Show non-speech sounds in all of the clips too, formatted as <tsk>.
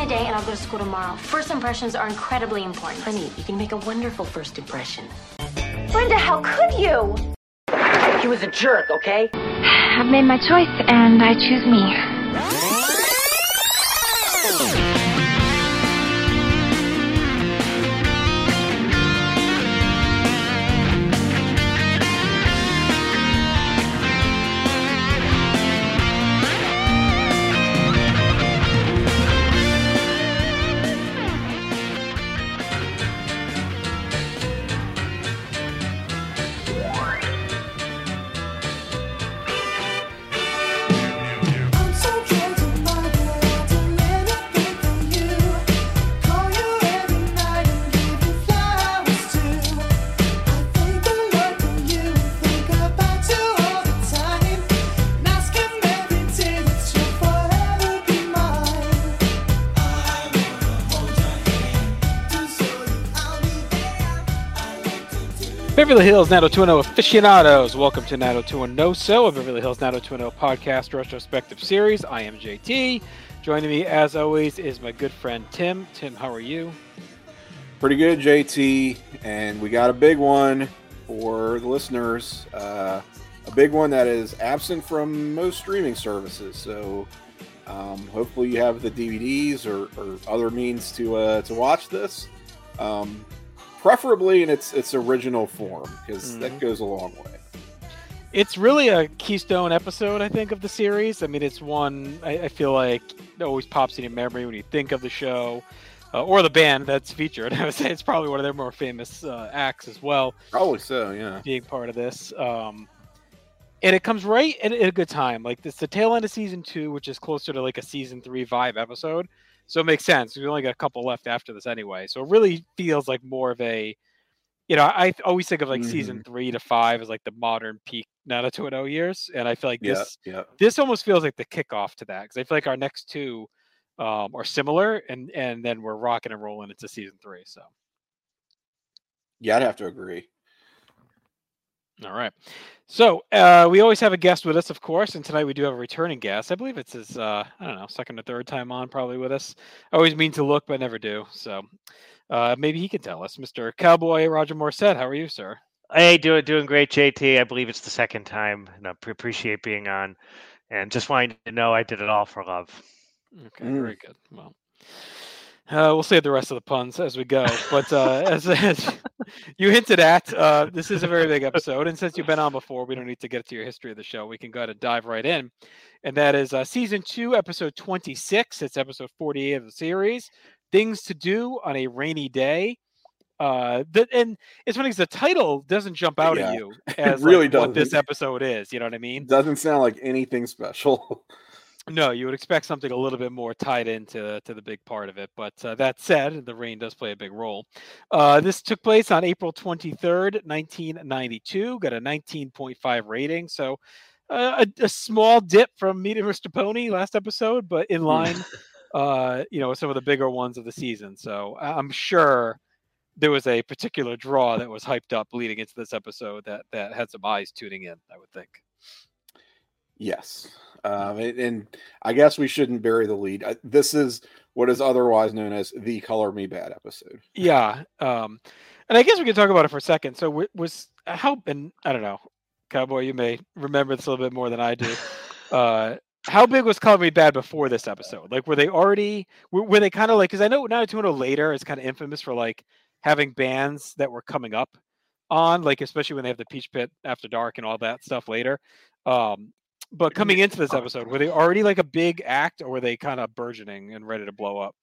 today and I'll go to school tomorrow. First impressions are incredibly important. Honey, you can make a wonderful first impression. Brenda, how could you? He was a jerk, okay? I've made my choice and I choose me. Beverly Hills 90210 aficionados, welcome to 9021NoSo, a Beverly Hills 90210 podcast retrospective series. I am JT. Joining me, as always, is my good friend Tim. Tim, how are you? Pretty good, JT. And we got a big one for the listeners. Uh, a big one that is absent from most streaming services. So, um, hopefully, you have the DVDs or, or other means to uh, to watch this. Um, preferably in its its original form because mm-hmm. that goes a long way. It's really a keystone episode, I think, of the series. I mean, it's one I, I feel like always pops in your memory when you think of the show uh, or the band that's featured. <laughs> I would say it's probably one of their more famous uh, acts as well. Probably so, yeah. Being part of this. Um, and it comes right at, at a good time. Like, it's the tail end of season two, which is closer to like a season three vibe episode. So it makes sense. We only got a couple left after this anyway. So it really feels like more of a, you know, I always think of like mm-hmm. season three to five as like the modern peak 90210 years, and I feel like this yeah, yeah. this almost feels like the kickoff to that because I feel like our next two um, are similar, and and then we're rocking and rolling into season three. So yeah, I'd have to agree. All right. So uh, we always have a guest with us, of course, and tonight we do have a returning guest. I believe it's his, uh, I don't know, second or third time on, probably with us. I always mean to look, but never do. So uh, maybe he can tell us, Mr. Cowboy Roger Morrissette. How are you, sir? Hey, doing doing great, JT. I believe it's the second time, and I appreciate being on. And just wanting to know, I did it all for love. Okay, mm. very good. Well. Uh, we'll save the rest of the puns as we go. But uh, <laughs> as, as, you hinted at, uh, this is a very big episode. And since you've been on before, we don't need to get to your history of the show. We can go ahead and dive right in. And that is uh, season two, episode 26. It's episode 48 of the series Things to Do on a Rainy Day. Uh, the, and it's funny because the title doesn't jump out yeah, at you <laughs> as really like, what this episode is. You know what I mean? Doesn't sound like anything special. <laughs> No, you would expect something a little bit more tied into to the big part of it. But uh, that said, the rain does play a big role. Uh, this took place on April 23rd, 1992. Got a 19.5 rating. So uh, a, a, small dip from Meet Mr. Pony last episode, but in line, uh, you know, with some of the bigger ones of the season. So I'm sure there was a particular draw that was hyped up leading into this episode that that had some eyes tuning in. I would think. Yes. Um, and, I guess we shouldn't bury the lead. This is what is otherwise known as the "Color Me Badd" episode. Yeah, um, and I guess we can talk about it for a second. So, was how and I don't know, Cowboy, you may remember this a little bit more than I do. <laughs> Uh, how big was "Color Me Badd before this episode? Like, were they already were, were they kind of like? Because I know now Tuno later is kind of infamous for like having bands that were coming up on, like especially when they have the Peach Pit After Dark and all that stuff later. Um, but coming into this episode, were they already like a big act, or were they kind of burgeoning and ready to blow up?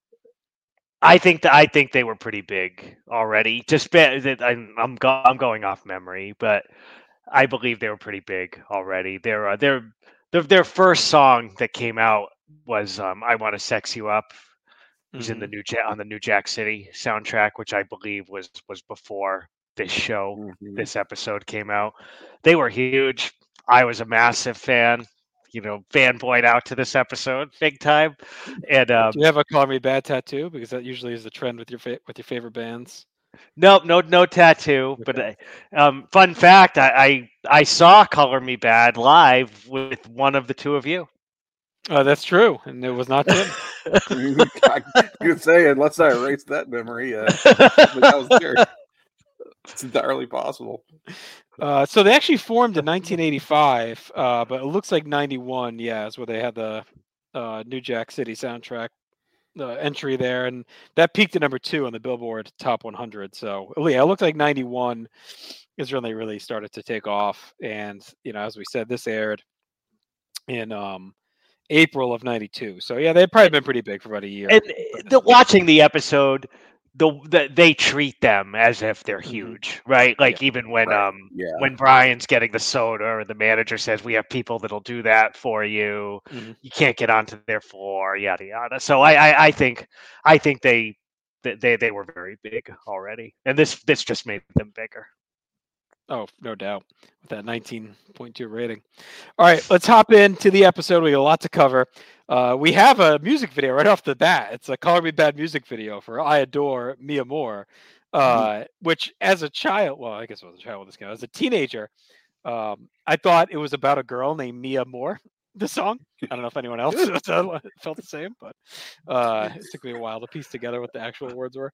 I think that I think they were pretty big already. Just I'm I'm, go, I'm going off memory, but I believe they were pretty big already. Their uh, their their their first song that came out was um, "I Want to Sex You Up." It was mm-hmm. in the mm-hmm. new on the New Jack City soundtrack, which I believe was was before this show, mm-hmm. this episode came out. They were huge. I was a massive fan. You know, fanboyed out to this episode big time. And um, do you have a "Call Me Bad" tattoo? Because that usually is the trend with your fa- with your favorite bands. Nope, no, no tattoo. But uh, um, fun fact: I, I I saw "Color Me Badd" live with one of the two of you. Uh, that's true, and it was not <laughs> Tim. I could say, unless I erase that memory, uh, but that was there. <laughs> It's entirely possible. Uh, so they actually formed in 1985, uh, but it looks like 91. Yeah, is where they had the uh, New Jack City soundtrack uh, entry there, and that peaked at number two on the Billboard Top 100. So yeah, it looked like 91 is when they really started to take off. And you know, as we said, this aired in um, April of '92. So yeah, they'd probably been pretty big for about a year. And uh, the, watching the episode, the, the they treat them as if they're Mhm. huge, right? Like even when Right. um Yeah. when Bryan's getting the soda, or the manager says we have people that'll do that for you. Mhm. You can't get onto their floor, yada yada. So I I, I think I think they they they they were very big already, and this this just made them bigger. Oh, no doubt. With that 19.2 rating. All right, let's hop into the episode. We got a lot to cover. Uh, we have a music video right off the bat. It's a Color Me Badd music video for I Adore Mi Amor, uh, which as a child, well, I guess I was a child with this guy, as a teenager, um, I thought it was about a girl named Mia Moore, the song. I don't know if anyone else <laughs> felt the same, but uh, it took me a while to piece together what the actual words were.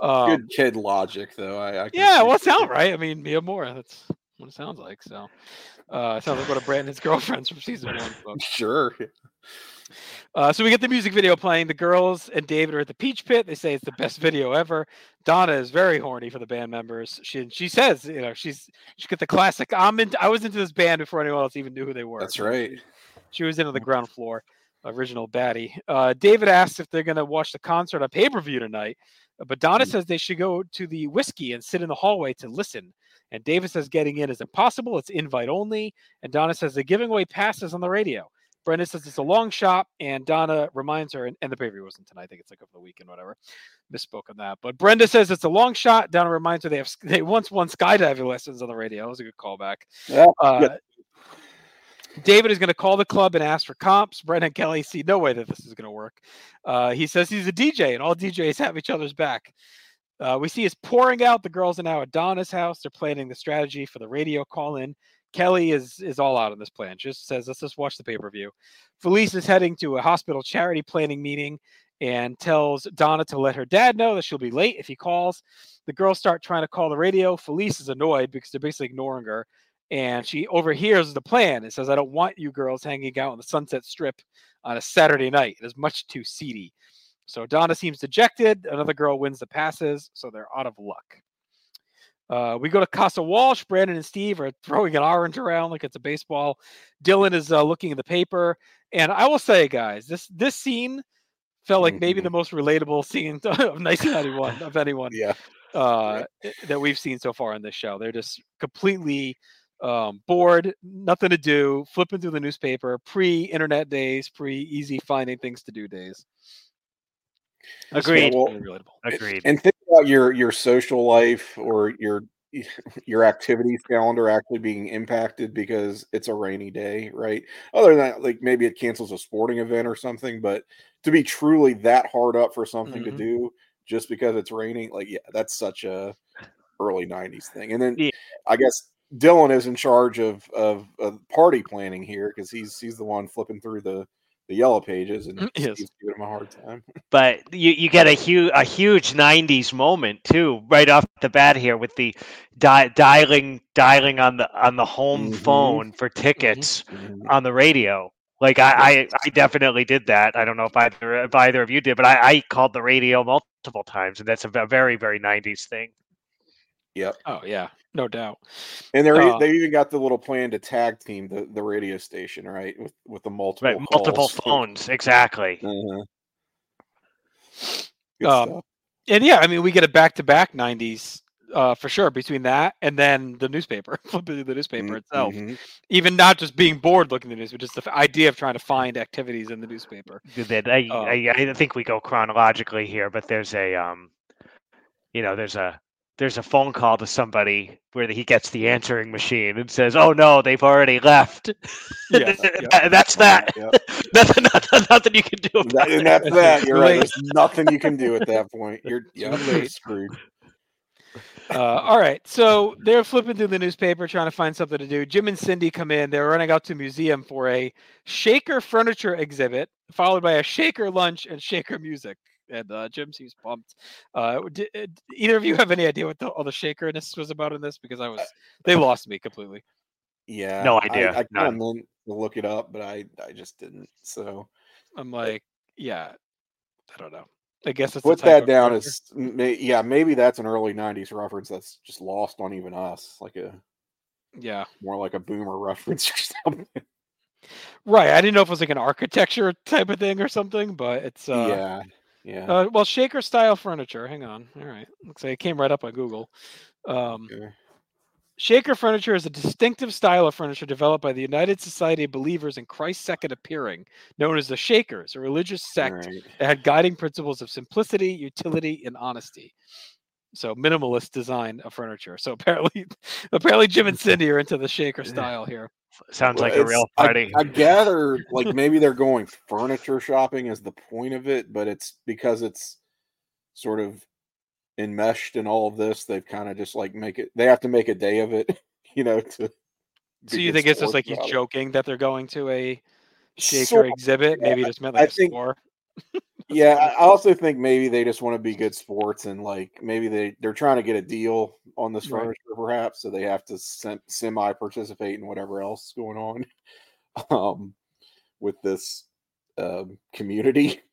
Um, Good kid logic, though. I, I yeah, well, it sounds right. I mean, Mia Moore. That's what it sounds like. So, uh, it sounds like one of Brandon's <laughs> girlfriends from season one. <laughs> Sure. uh, so we get the music video playing. The girls and David are at the Peach Pit. They say it's the best video ever. Donna is very horny for the band members. She she says, you know, she's she got the classic. I'm in. I was into this band before anyone else even knew who they were. That's right. She, was into the ground floor. Original baddie. Uh, David asks if they're gonna watch the concert on pay per view tonight, but Donna Mm. says they should go to the Whisky and sit in the hallway to listen. And David says getting in is impossible. It's invite only. And Donna says they're giving away passes on the radio. Brenda says it's a long shot, and Donna reminds her, and, and the pay per view wasn't tonight. I think it's like over the weekend, whatever. Misspoke on that. But Brenda says it's a long shot. Donna reminds her they have they once won skydiving lessons on the radio. That was a good callback. Yeah, Uh, David is going to call the club and ask for comps. Brent and Kelly see no way that this is going to work. Uh, he says he's a DJ, and all DJs have each other's back. Uh, we see us pouring out. The girls are now at Donna's house. They're planning the strategy for the radio call in. Kelly is is all out on this plan. Just says, let's just watch the pay per view. Felice is heading to a hospital charity planning meeting and tells Donna to let her dad know that she'll be late if he calls. The girls start trying to call the radio. Felice is annoyed because they're basically ignoring her and she overhears the plan. It says, I don't want you girls hanging out on the Sunset Strip on a Saturday night. It is much too seedy. So Donna seems dejected. Another girl wins the passes, so they're out of luck. Uh, we go to Casa Walsh. Brandon and Steve are throwing an orange around like it's a baseball. Dylan is uh, looking at the paper, and I will say, guys, this this scene felt like maybe Mhm. the most relatable <laughs> scene of 1991 of anyone <laughs> Yeah. uh, that we've seen so far on this show. They're just completely um, bored, nothing to do, flipping through the newspaper, pre-internet days, pre-easy finding things to do days. This felt Agreed. well. Agreed. And think about your your social life or your <laughs> your activities calendar actually being impacted because it's a rainy day, right? Other than that, like maybe it cancels a sporting event or something, but to be truly that hard up for something Mhm. to do just because it's raining, like yeah, that's such a early '90s thing. And then Yeah. I guess Dylan is in charge of of, of party planning here because he's he's the one flipping through the the yellow pages and Yes. Steve's giving him a hard time. <laughs> but you, you get a huge a huge 90s moment too right off the bat here with the di- dialing dialing on the on the home Mhm. phone for tickets Mhm. on the radio like I, I i definitely did that i don't know if either if either of you did but i, I called the radio multiple times and that's a very very 90s thing Yep. Oh yeah, no doubt. And they're, Uh, they even got the little plan to tag team the, the radio station, right? With with the multiple right multiple <laughs> phones exactly. Good Um. And yeah, I mean, we get a back-to-back '90s uh, for sure between that and then the newspaper, <laughs> the newspaper itself. Mhm. Even not just being bored looking at the news, but just the idea of trying to find activities in the newspaper. that I, Oh. I I think we go chronologically here, but there's a um, you know, there's a there's a phone call to somebody where he gets the answering machine and says, "Oh no, they've already left." Yes, <laughs> That- That's that. Yep. <laughs> nothing, nothing, nothing you can do about That- and that's that. You're Too right. There's nothing you can do at that point. <laughs> You're, yeah, you're screwed. Uh, all right, so they're flipping through the newspaper trying to find something to do. Jim and Cindy come in. They're running out to museum for a shaker furniture exhibit, followed by a shaker lunch and shaker music. And uh, Jim seems pumped. Uh, d- uh, either of you have any idea what the, all the shakerness was about in this? Because I was, they lost me completely. Yeah, No I- idea, I, kind none. of meant to look it up, but I I just didn't. So I'm like, yeah, I don't know. I guess it's a put that down character. as may, yeah, maybe that's an early '90s reference that's just lost on even us, like a yeah, more like a boomer <laughs> reference or something. right. I didn't know if it was like an architecture type of thing or something, but it's uh, yeah, yeah. Uh, well, shaker style furniture. Hang on. All right. Looks like it came right up on Google. Um, Okay. shaker furniture is a distinctive style of furniture developed by the United Society of Believers in Christ's Second Appearing, known as the Shakers, a religious sect Alright. that had guiding principles of simplicity, utility, and honesty. So minimalist design of furniture. So <laughs> apparently, apparently Jim and Cindy are into the shaker style here. Sounds Well, like a real party. I, gather <laughs> like maybe they're going furniture shopping as the point of it, but it's because it's sort of enmeshed in all of this. They've kind of just like make it. They have to make a day of it, <laughs> you know. To So you think it's just like he's about it. joking that they're going to a shaker Sort exhibit? yeah. Maybe he just meant I like a think- store. Yeah, I I also think maybe they just want to be good sports and like maybe they they're trying to get a deal on this Right. furniture perhaps, so they have to sem- semi participate in whatever else is going on <laughs> um with this um community. <laughs>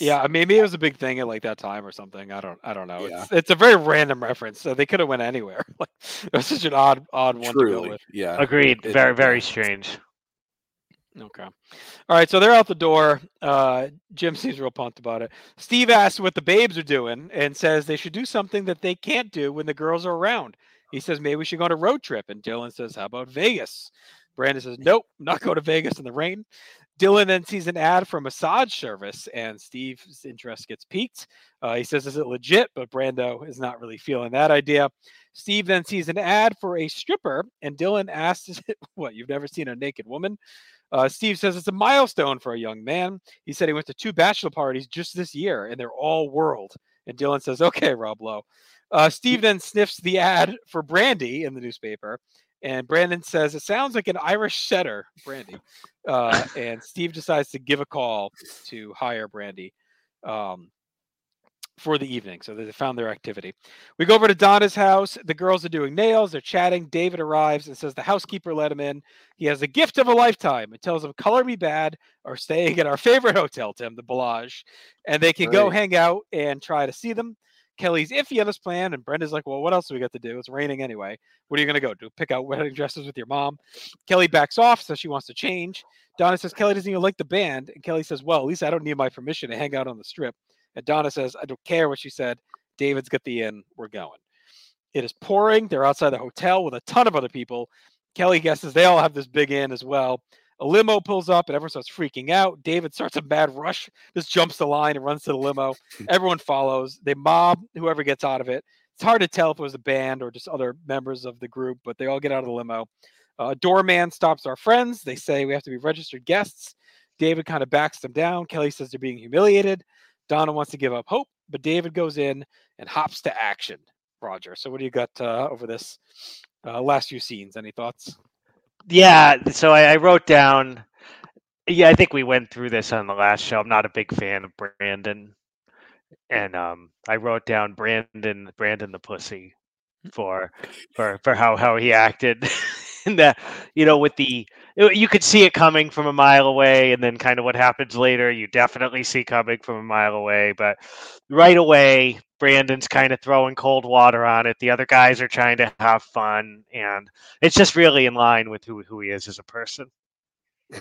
Yeah, maybe it was a big thing at like that time or something. I don't, I don't know. Yeah. It's it's a very random reference, so they could have went anywhere. <laughs> Like it was such an odd, odd one to go Truly, with. yeah. Agreed. it- very, yeah. very strange. Okay, all right. So they're out the door. Uh, Jim <laughs> seems real pumped about it. Steve asks what the babes are doing and says they should do something that they can't do when the girls are around. He says maybe we should go on a road trip, and Dylan says, "How about Vegas?" Brandon says, "Nope, not go to Vegas in the rain." Dylan then sees an ad for a massage service, and Steve's interest gets piqued. Uh, he says, "Is it legit?" But Brando is not really feeling that idea. Steve then sees an ad for a stripper, and Dylan asks, <laughs> what? You've never seen a naked woman?" Uh, Steve says it's a milestone for a young man. He said he went to two bachelor parties just this year, and they're all world. And Dylan says, "Okay, Rob Lowe." Uh, Steve <laughs> then sniffs the ad for Brandy in the newspaper, and Brandon says it sounds like an Irish setter, Brandy. Uh, and Steve decides to give a call to hire Brandy um, for the evening. So they found their activity. We go over to Donna's house. The girls are doing nails. They're chatting. David arrives and says the housekeeper let him in. He has the gift of a lifetime. It tells him, "Color Me Badd," or staying at our favorite hotel, Tim, the Bellage, and they can go hang out and try to see them. Kelly's iffy on this plan, and Brenda's like, "Well, what else do we got to do? It's raining anyway. What are you going to go do? Pick out wedding dresses with your mom?" Kelly backs off, says she wants to change. Donna says Kelly doesn't even like the band, and Kelly says, "Well, at least I don't need my permission to hang out on the strip." And Donna says, "I don't care what she said. David's got the in. We're going." It is pouring. They're outside the hotel with a ton of other people. Kelly guesses they all have this big in as well. A limo pulls up and everyone starts freaking out. David starts a mad rush, just jumps the line and runs to the limo. <laughs> Everyone follows. They mob whoever gets out of it. It's hard to tell if it was the band or just other members of the group, but they all get out of the limo. Uh, doorman stops our friends. They say we have to be registered guests. David kind of backs them down. Kelly says they're being humiliated. Donna wants to give up hope, but David goes in and hops to action. Roger. So, what do you got uh, over this uh, last few scenes? Any thoughts? Yeah, so I, I wrote down. Yeah, I think we went through this on the last show. I'm not a big fan of Brandon, and um, I wrote down Brandon, Brandon the pussy, for for for how how he acted, <laughs> and that you know with the you- you could see it coming from a mile away, and then kind of what happens later, you definitely see coming from a mile away. But right away, Brandon's kind of throwing cold water on it. The other guys are trying to have fun, and it's just really in line with who who he is as a person. <laughs>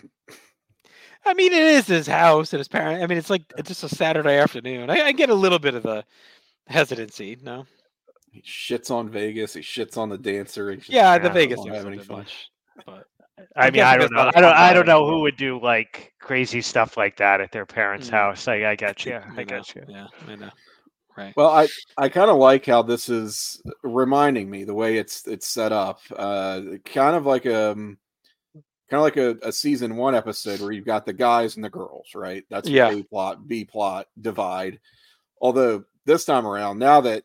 I mean, it is his house and his parent. I mean, it's like it's just a Saturday afternoon. I, I get a little bit of the hesitancy. No, He shits on Vegas. He shits on the dancer. He yeah, the Vegas won't have any fun. much. But I I'm mean, I guessing don't know. not a I don't. I don't know who would do like crazy stuff like that at their parents' Mm. house. I, I <laughs> got you. I know, got you. Yeah, I know. Right. Well, I I kind of like how this is reminding me the way it's it's set up. Uh, kind of like a kind of like a, a season one episode where you've got the guys and the girls, right? That's Yeah. A plot, B plot divide. Although this time around, now that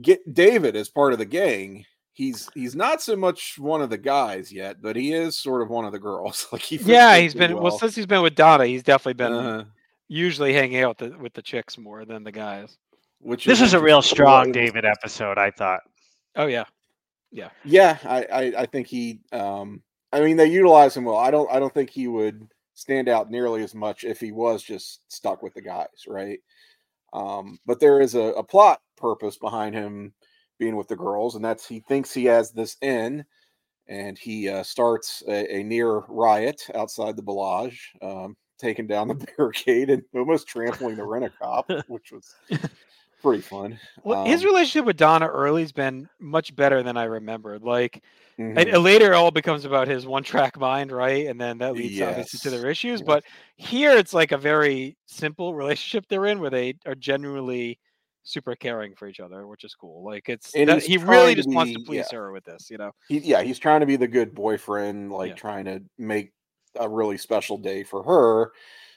get David as part of the gang. He's he's not so much one of the guys yet, but he is sort of one of the girls. <laughs> Like he fits Yeah, in he's pretty been well. since he's been with Donna. He's definitely been Uh, usually hanging out with the, with the chicks more than the guys. which This is a real strong Well, David episode, I thought. Oh yeah, Yeah, I, I I think he. Um, I mean, they utilize him well. I don't I don't think he would stand out nearly as much if he was just stuck with the guys, right? Um, but there is a, a plot purpose behind him being with the girls, and that's he thinks he has this in, and he uh, starts a, a near riot outside the Bellage, um, taking down the <laughs> barricade and almost trampling the rent a cop, <laughs> which was pretty fun. well, his Um, relationship with Donna early's been much better than I remembered. Like mhm. and, and later, it all becomes about his one track mind, right? And then that leads obviously to their issues. Yes. But here, it's like a very simple relationship they're in, where they are genuinely super caring for each other, which is cool. Like it's that, he really just wants to please yeah. her with this, you know. he, yeah, he's trying to be the good boyfriend, like Yeah. trying to make a really special day for her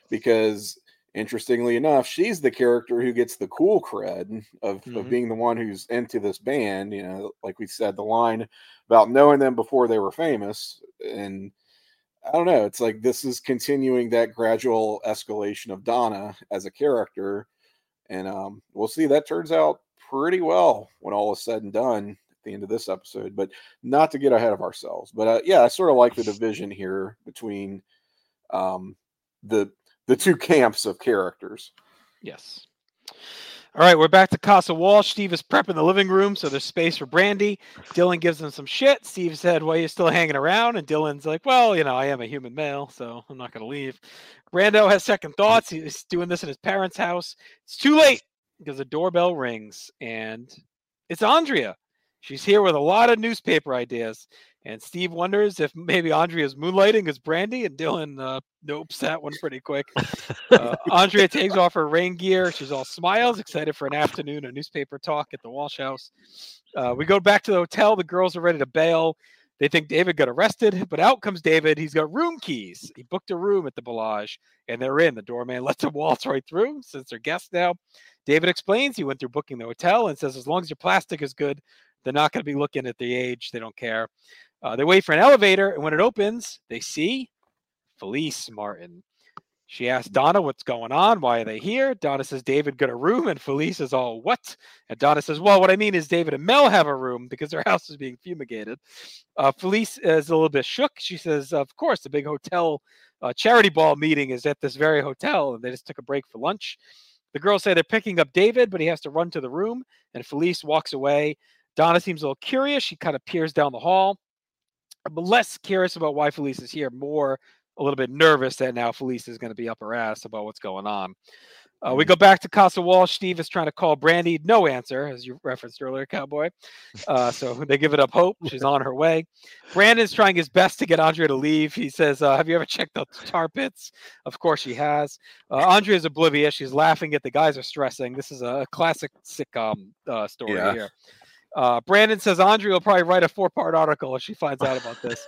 because interestingly enough, she's the character who gets the cool cred of, Mhm. of being the one who's into this band. You know, like we said, the line about knowing them before they were famous. And I don't know, it's like this is continuing that gradual escalation of Donna as a character. And um, we'll see that turns out pretty well when all is said and done at the end of this episode. But not to get ahead of ourselves. But uh, yeah, I sort of like the division here between um, the the two <laughs> camps of characters. Yes. All right, we're back to Casa Walsh. Steve is prepping the living room, so there's space for Brandy. Dylan gives him some shit. Steve said, "Why are you still hanging around?" And Dylan's like, "Well, you know, I am a human male, so I'm not going to leave." Brando has second thoughts. He's doing this in his parents' house. It's too late because the doorbell rings, and it's Andrea. She's here with a lot of newspaper ideas. And Steve wonders if maybe Andrea's moonlighting as Brandy, and Dylan uh, nopes that one pretty quick. Uh, Andrea <laughs> takes off her rain gear. She's all smiles, excited for an afternoon of newspaper talk at the Walsh house. Uh, we go back to the hotel. The girls are ready to bail. They think David got arrested, but out comes David. He's got room keys. He booked a room at the Bellage, and they're in. The doorman lets them waltz right through since they're guests now. David explains he went through booking the hotel and says as long as your plastic is good, they're not going to be looking at the age. They don't care. Uh, they wait for an elevator, and when it opens, they see Felice Martin. She asks Donna what's going on. Why are they here? Donna says David got a room, and Felice is all what? And Donna says, Well, what I mean is David and Mel have a room because their <laughs> house is being fumigated. Uh, Felice is a little bit shook. She says, Of course, the big hotel uh, charity ball meeting is at this very hotel, and they just took a break for lunch. The girls say they're picking up David, but he has to run to the room, and Felice walks away. Donna seems a little curious. She kind of peers down the hall. I'm less curious about why Felice is here, more a little bit nervous that now Felice is going to be up her ass about what's going on. Uh, we go back to Casa Walsh. Steve is trying to call Brandy. No answer, as you referenced earlier, Cowboy. Uh, so <laughs> they give it up hope. She's on her way. Brandon's trying his best to get Andrea to leave. He says, uh, Have you ever checked out the tar pits? Of course she has. Uh, Andrea's oblivious. She's laughing at the guys are stressing. This is a classic sitcom uh, story Yeah. here. Uh, Brandon says Andrea will probably write a four part article if she finds out about this.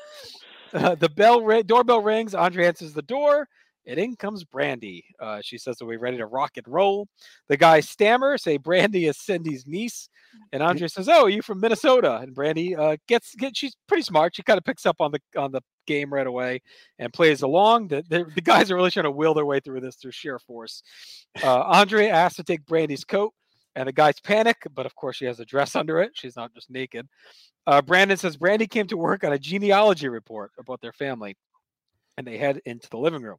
Uh, the bell ri- doorbell rings. Andrea answers the door. And in comes Brandy. Uh, she says, Are we ready to rock and roll? The guys stammer, say Brandy is Cindy's niece. And Andrea says, Oh, are you from Minnesota? And Brandy uh, gets, get, she's pretty smart. She kind of picks up on the on the game right away and plays along. The, the, the guys are really trying to will their way through this through sheer force. Uh, Andrea asks to take Brandy's coat, and the guys panic, but of course she has a dress under it. She's not just naked. Uh, Brandon says Brandy came to work on a genealogy report about their family, and they head into the living room.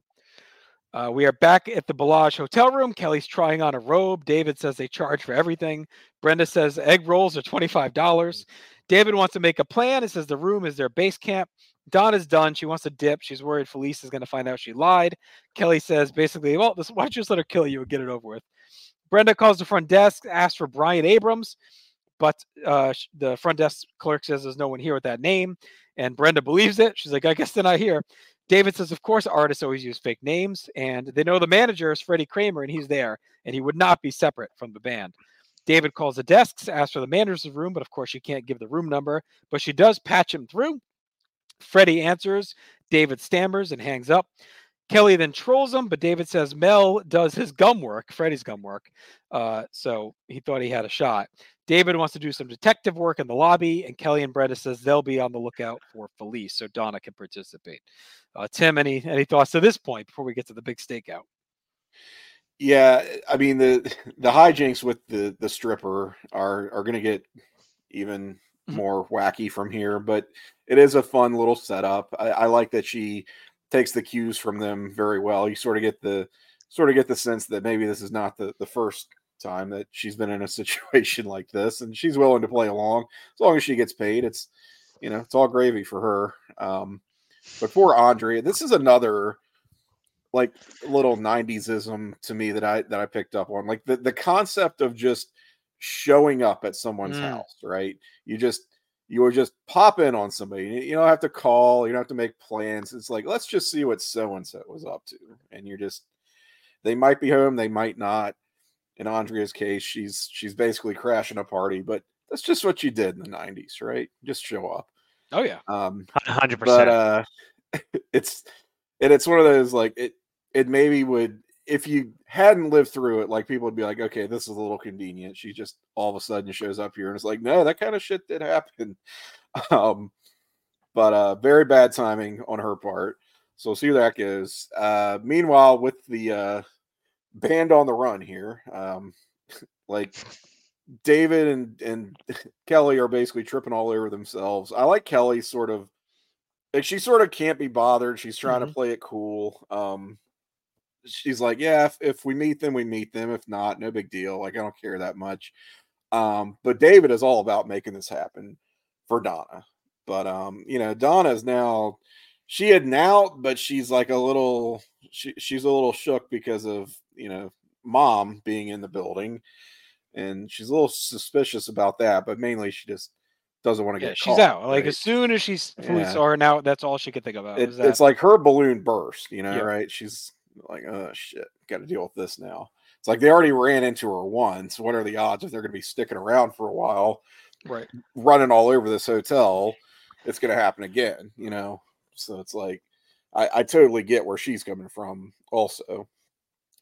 Uh, we are back at the Bellage hotel room. Kelly's trying on a robe. David says they charge for everything. Brenda says egg rolls are $25. David wants to make a plan. It says the room is their base camp. Don is done. She wants to dip. She's worried Felice is going to find out she lied. Kelly says basically, well, this, why don't you just let her kill you and get it over with? Brenda calls the front desk, asks for Bryan Abrams, but uh, the front desk clerk says there's no one here with that name. And Brenda believes it. She's like, I guess they're not here. David says, of course, artists always use fake names, and they know the manager is Freddie Kramer, and he's there, and he would not be separate from the band. David calls the desks, asks for the manager's room, but of course, she can't give the room number, but she does patch him through. Freddie answers. David stammers and hangs up. Kelly then trolls him, but David says Mel does his gum work, Freddie's gum work. Uh, so he thought he had a shot. David wants to do some detective work in the lobby, and Kelly and Brenda says they'll be on the lookout for Felice so Donna can participate. Uh, Tim, any any thoughts to this point before we get to the big stakeout? Yeah, I mean the the hijinks with the the stripper are are going to get even Mhm. more wacky from here, but it is a fun little setup. I, I like that she takes the cues from them very well. You sort of get the sort of get the sense that maybe this is not the the first time that she's been in a <laughs> situation like this, and she's willing to play along as long as she gets paid. It's you know it's all gravy for her. Um, but for Andrea, this is another like little 90s-ism to me that I that I picked up on. Like the, the concept of just showing up at someone's Mm. house, right? You just you would just pop in on somebody. You you don't have to call, you don't have to make plans. It's like, let's just see what so and so was up to. And you're just they might be home, they might not. In Andrea's case, she's she's basically crashing a party, but that's just what you did in the 90s, right? Just show up. Oh yeah, Um Hundred but percent. uh <laughs> it's and it's one of those like it it maybe would if you hadn't lived through it like people would be like okay this is a little convenient she just all of a sudden shows up here and it's like no that kind of shit did happen <laughs> um but uh very bad timing on her part so we'll see where that goes uh meanwhile with the uh band on the run here um <laughs> like david and and <laughs> kelly are basically tripping all over themselves i like kelly sort of like she sort of can't be bothered. She's trying Mhm. to play it cool. Um, she's like, yeah, if, if we meet them, we meet them. If not, no big deal. Like I don't care that much. Um, but David is all about making this happen for Donna. But um, you know, Donna is now she had now, but she's like a little she she's a little shook because of you know mom being in the building, and she's a little suspicious about that. But mainly, she just doesn't want to yeah, get she's caught, out. Like right? as soon as she's flew Yeah. saw her now, that's all she could think about. it, that. it's like her balloon burst, you know, Yeah. right? She's like, oh shit, got to deal with this now. It's like they already ran into her once. What are the odds if they're going to be sticking around for a while, right. running all over this hotel? It's going to happen again, you know? So it's like, I, I totally get where she's coming from, also.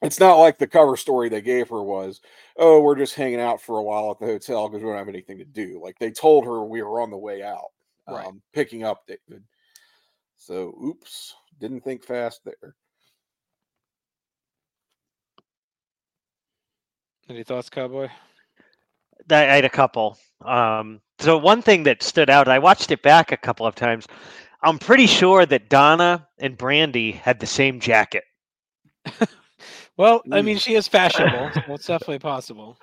It's not like the cover story they gave her was, oh, we're just hanging out for a while at the hotel because we don't have anything to do. Like they told her we were on the way out, Right. um, picking up David. So, oops, didn't think fast there. Any thoughts, Cowboy? I I had a couple. Um, so one thing that stood out, I watched it back a couple of times. I'm pretty sure that Donna and Brandy had the same jacket. <laughs> Well, I mean, she is fashionable, so <laughs> it's definitely possible.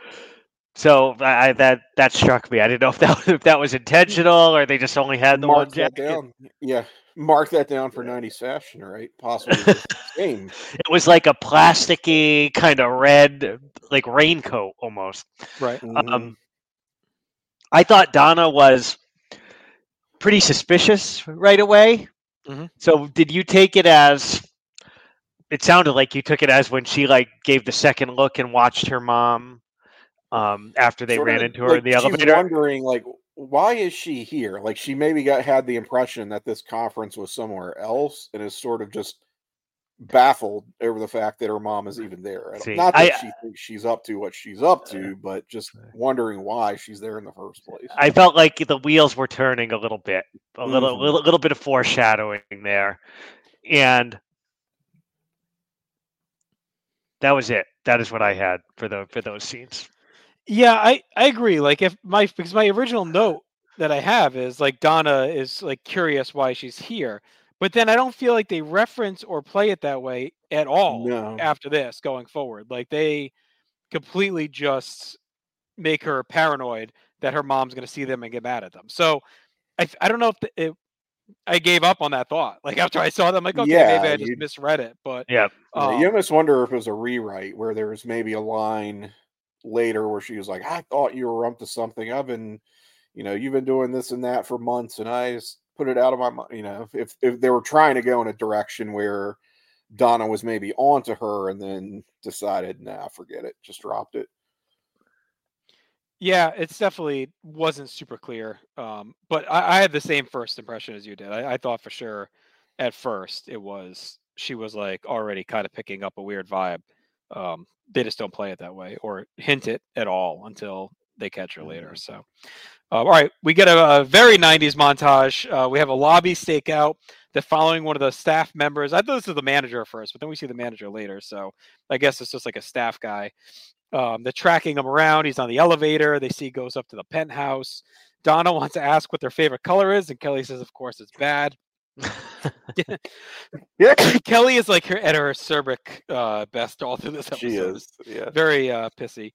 So I, I- that that struck me. I didn't know if that <laughs> if that was intentional or they just only had the one jacket. down. Yeah, mark that down for 90s fashion, right? <laughs> Possibly the same. It was like a plasticky kind of red, like raincoat almost. Right. Mhm. Um, I thought Donna was pretty suspicious right away. Mhm. So did you take it as? It sounded like you took it as when she like gave the second look and watched her mom um, after they Sort ran into her in like the she's elevator. wondering, like, why is she here? Like, she maybe got had the impression that this conference was somewhere else, and is sort of just baffled over the fact that her mom is even there. See, Not that I- she thinks she's up to what she's up to, but just wondering why she's there in the first place. I felt like the wheels were turning a little bit, a little, Mhm. little, little bit of foreshadowing there, and that was it. That is what I had for the for those scenes. Yeah, I I agree. Like if my because my original note that I have is like Donna is like curious why she's here, but then I don't feel like they reference or play it that way at all No. after this going forward. Like they completely just make her paranoid that her mom's going to see them and get mad at them. So I I don't know if the, it, I gave up on that thought. Like <laughs> after I saw them, like okay, Yeah, maybe I just you- misread it. But Yeah, Yeah, um, you almost wonder if it was a rewrite where there was maybe a line later where she was like, I thought you were up to something. I've been, you know, you've been doing this and that for months and I just put it out of my mind. You know, if, if they were trying to go in a direction where Donna was maybe onto her and then decided, nah, forget it, just dropped it. Yeah, it's definitely wasn't super clear. Um, but I, I had the same first impression as you did. I, I thought for sure at first it was she was like already kind of picking up a weird vibe. Um, they just don't play it that way or hint it at all until they catch her later. Mhm. So, uh, all right, we get a, a very 90s montage. Uh, we have a lobby stakeout. They're following one of the staff members. I thought this was the manager first, but then we see the manager later. So I guess it's just like a staff guy. Um, they're tracking him around. He's on the elevator. They see he goes up to the penthouse. Donna <laughs> wants to ask what their favorite color is, and Kelly says, "Of course, it's bad." <laughs> <laughs> Yeah, <laughs> Kelly is like her at her acerbic uh, best all through this episode. she is. Yeah. very uh, pissy.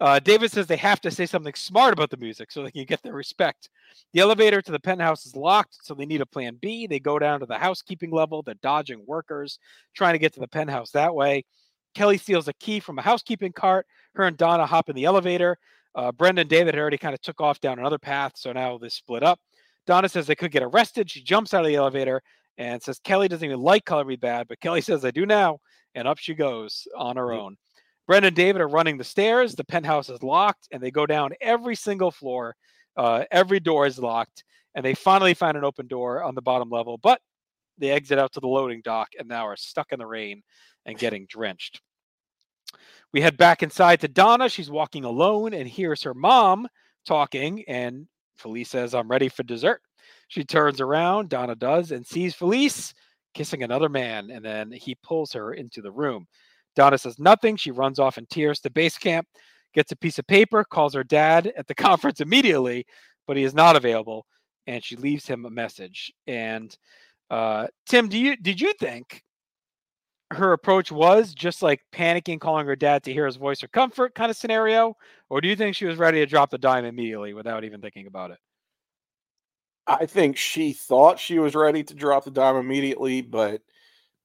Uh, David says they have to say something smart about the music so they can get their respect. The elevator to the penthouse is locked, so they need a plan B. They go down to the housekeeping level. They're dodging workers, trying to get to the penthouse that way. Kelly steals a key from a housekeeping cart. Her and Donna hop in the elevator. Uh, Brenda and David already kind of took off down another path, so now they split up. Donna says they could get arrested. She jumps out of the elevator and says Kelly doesn't even like Color Me Badd, but Kelly <laughs> says I do now, and up she goes on her own. Brenda and David are running the stairs. The penthouse is locked, and they go down every single floor. Uh, every door is locked, and they finally find an open door on the bottom level, but they exit out to the loading dock and now are stuck in the rain and getting drenched. We head back inside to Donna. She's walking alone and hears her mom talking, and Felice says, I'm ready for dessert. She turns around, Donna does, and sees Felice kissing another man, and then he pulls her into the room. Donna says nothing. She runs off in tears to base camp, gets a piece of paper, calls her dad at the <laughs> conference immediately, but he is not available, and she leaves him a message. And uh, Tim, do you did you think her approach was just like panicking, calling her dad to hear his voice or comfort kind of scenario, or do you think she was ready to drop the dime immediately without even thinking about it? I think she thought she was ready to drop the dime immediately, but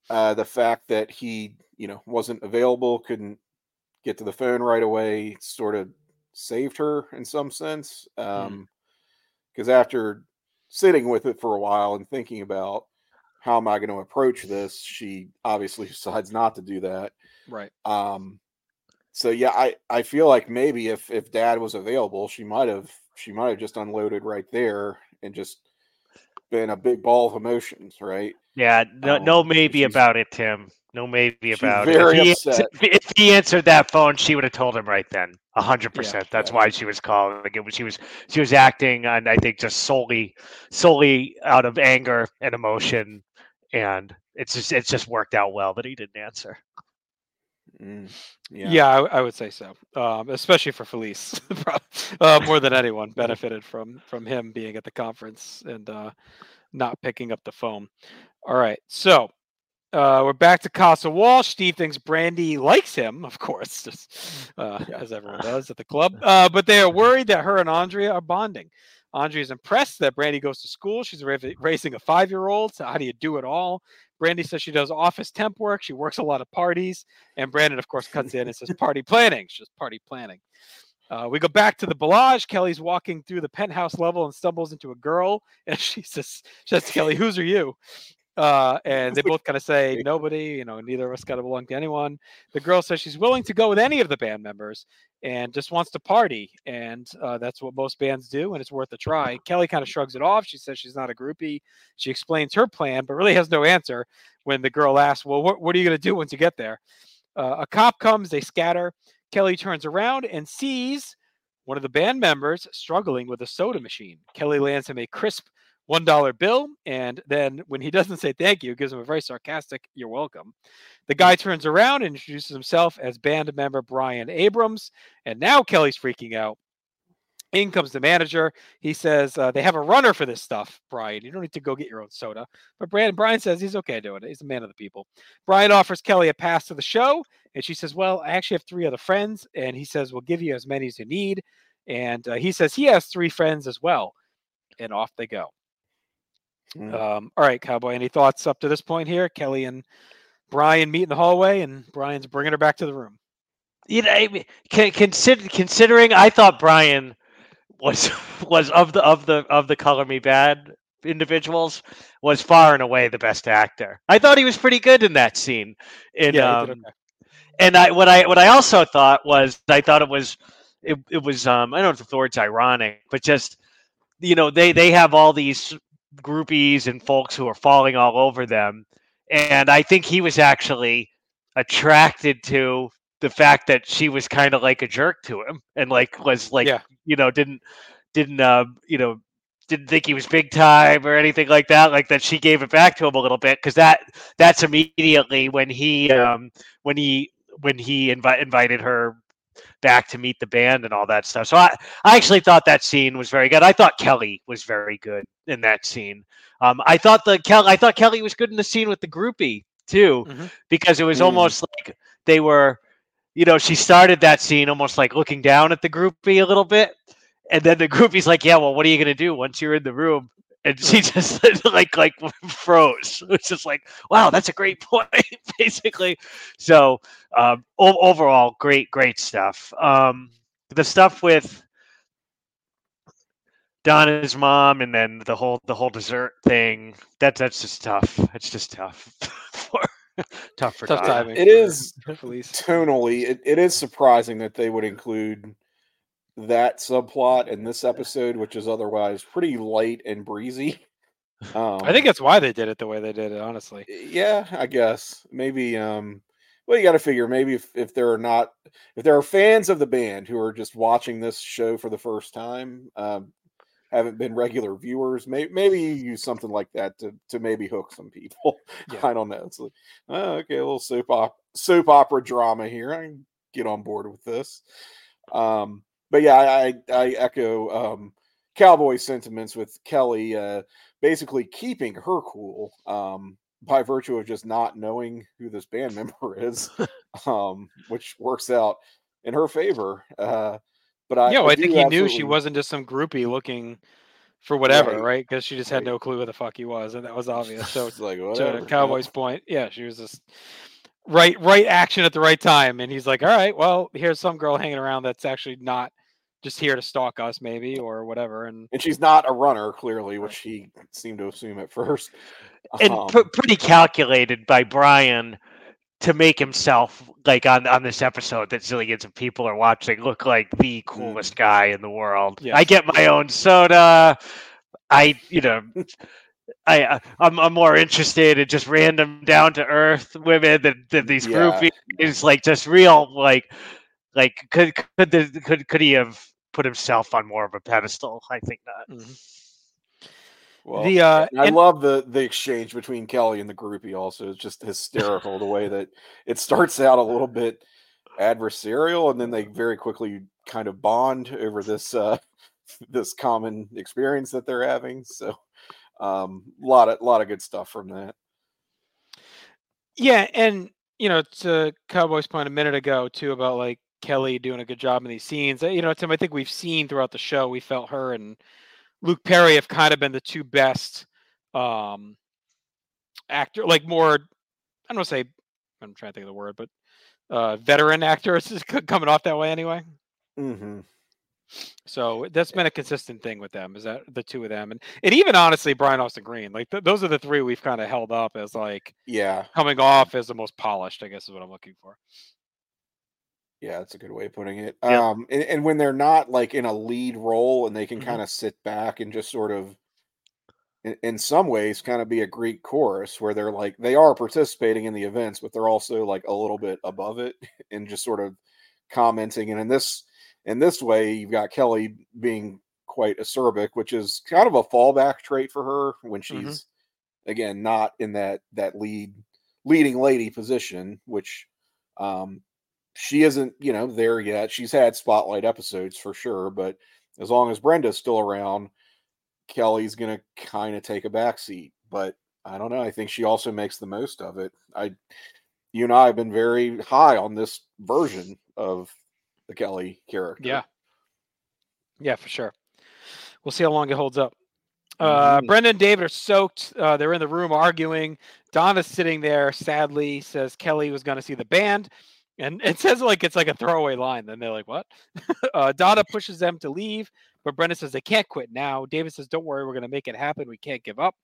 uh, the fact that he, you know, wasn't available, couldn't get to the phone right away, sort of saved her in some sense. Um, because after sitting with it for a while and thinking about how am I going to approach this, she obviously <laughs> decides not to do that. Right. Um, so yeah, I I feel like maybe if if Dad was available, she might have she might have just unloaded right there and just been a big ball of emotions, right? Yeah, no, no, Um, maybe about it, Tim. No, maybe about it. If he, upset. answered, <laughs> if he answered that phone, she would have told him right then, a hundred percent. That's yeah. why she was calling. Like it was, she was, she was acting, and I think just solely, solely out of anger and emotion, and it's just, it's just worked out well that he didn't answer. Mm, Yeah, yeah. I, I would say so. Um, especially for Felice, <laughs> uh, more than anyone <laughs> benefited from from him being at the conference and uh, not picking up the phone. All right, so uh, we're back to Casa Walsh. Steve thinks Brandy likes him, of course, just, uh, Yeah. as everyone <laughs> does at the club. Uh, but they are worried that her and Andrea are bonding. Andrea is impressed that Brandy goes to school. She's raising a five-year-old. So how do you do it all? Brandy says she does office temp work. She works a lot of parties. And Brandon, of course, cuts in and says party planning. It's just party planning. Uh, we go back to the Bellage. Kelly's walking through the penthouse level and stumbles into a girl. <laughs> And she says, she says Kelly, Whose are you? Uh, and they both kind of say, Nobody, you know, neither of us got to belong to anyone. The girl says she's willing to go with any of the band members and just wants to party. And uh, that's what most bands do. And it's worth a try. Kelly kind of shrugs it off. She says she's not a groupie. She explains her plan, but really has no answer when the girl asks, Well, what, what are you going to do once you get there? Uh, a cop comes, they scatter. Kelly turns around and sees one of the band members struggling with a soda machine. Kelly lands him a crisp $1 bill. And then when he doesn't say thank you, gives him a very sarcastic, you're welcome. The guy turns around and introduces himself as band member Bryan Abrams. And now Kelly's freaking out. In comes the manager. He says uh, they have a runner for this stuff, Bryan. You don't need to go get your own soda. But Bryan, Bryan says he's okay doing it. He's a man of the people. Bryan offers Kelly a pass to the show, and she says, "Well, I actually have three other friends." And he says, "We'll give you as many as you need." And uh, he says he has three friends as well. And off they go. Mm. Um, all right, Cowboy. Any thoughts up to this point here? Kelly and Bryan meet in the hallway, and Bryan's bringing her back to the room. You know, I mean, consider, considering I thought Bryan was <laughs> was of the of the of the Color Me Badd individuals was far and away the best actor. I thought he was pretty good in that scene. In yeah, um, okay. and I what I what I also thought was I thought it was it, it was um I don't know if the word's ironic, but just you know they they have all these groupies and folks who are falling all over them, and I think he was actually attracted to the fact that she was kind of like a jerk to him and like was like Yeah. you know didn't didn't uh you know didn't think he was big time or anything like that like that she gave it back to him a little bit because that that's immediately when he um when he when he invi- invited her back to meet the band and all that stuff so i i actually thought that scene was very good i thought kelly was very good in that scene um i thought the kelly i thought kelly was good in the scene with the groupie too Mhm. because it was Mm. almost like they were you know she started that scene almost like looking down at the groupie a little bit and then the <laughs> groupie's like yeah well what are you going to do once you're in the room and she <laughs> just <laughs> like like froze <laughs> it's just like wow that's a great point basically so um o- overall great great stuff um the stuff with Donna's mom and then the whole the whole dessert thing that that's just tough it's just tough for tough for Tough Donna. timing. It is Police. tonally it, it is surprising that they would include that subplot in this episode which is otherwise pretty light and breezy um, <laughs> I think that's why they did it the way they did it. Honestly. yeah i guess maybe um well you got to figure maybe if, if there are not if there are fans of the band who are just watching this show for the first time um haven't been regular viewers maybe maybe you use something like that to to maybe hook some people <laughs> Yeah. i don't know it's like oh, okay a little soap op- soap opera drama here i can get on board with this um but yeah i i, I echo um cowboy sentiments with kelly uh basically keeping her cool um by virtue of just not knowing who this band <laughs> member is um which works out in her favor uh but i yeah, well, I, think do he knew she wasn't just some groupie looking for whatever, Right. right? Because she just had Right. no clue who the fuck he was, and that was <laughs> obvious. So like to Cowboys' point, yeah, she was just right, right action at the right time, and he's like, "All right, well, here's some girl hanging around that's actually not just here to stalk us, maybe or whatever." And and she's not a runner clearly which he seemed to assume at first and Um, pr- pretty calculated by Bryan to make himself like on on this episode that zillions of people are watching look like the coolest guy in the world. I get my own soda. I you know I uh, I'm, I'm more interested in just random down to earth women than, than these Yeah. groupies. It's like just real like like could could the, could could he have put himself on more of a pedestal? I think not. well, the uh, and I and- love the the exchange between Kelly and the groupie. Also, it's just hysterical the way that it starts out a little bit adversarial, and then they very quickly kind of bond over this uh, this common experience that they're having. So, um, a lot of lot of good stuff from that. Yeah, and you know, to Cowboys' point a minute ago too about like Kelly doing a good job in these scenes. uh, You know, Tim, I think we've seen throughout the show, we felt her and Luke Perry have kind of been the two best um actor, like more. I don't want to say. I'm trying to think of the word, but uh veteran actors is <laughs> coming off that way anyway. Mm-hmm. So that's been a consistent thing with them. Is that the two of them, and and even honestly, Brian Austin Green, like th- those are the three we've kind of held up as like Yeah, coming off as the most polished. I guess is what I'm looking for. Yeah, that's a good way of putting it. Yep. Um, and, and when they're not like in a lead role and they can Mhm. kind of sit back and just sort of, in, in some ways, kind of be a Greek chorus where they're like they are participating in the events, but they're also like a little bit above it <laughs> and just sort of commenting. And in this in this way, you've got Kelly being quite acerbic, which is kind of a fallback trait for her when she's Mhm. again not in that that lead leading lady position, which um she isn't, you know, there yet. She's had spotlight episodes for sure, but as long as Brenda's still around, Kelly's gonna kind of take a back seat. But I don't know. I think she also makes the most of it. I, you and I have been very high on this version of the Kelly character. Yeah. Yeah, for sure. We'll see how long it holds up. Uh, Mhm. Brenda and David are soaked. Uh, they're in the room arguing. Donna's sitting there sadly, says Kelly was going to see the band. And it says like it's like a throwaway line. Then they're like, what? <laughs> uh, Donna pushes them to leave, but Brenda says they can't quit now. David says, don't worry, we're going to make it happen. We can't give up.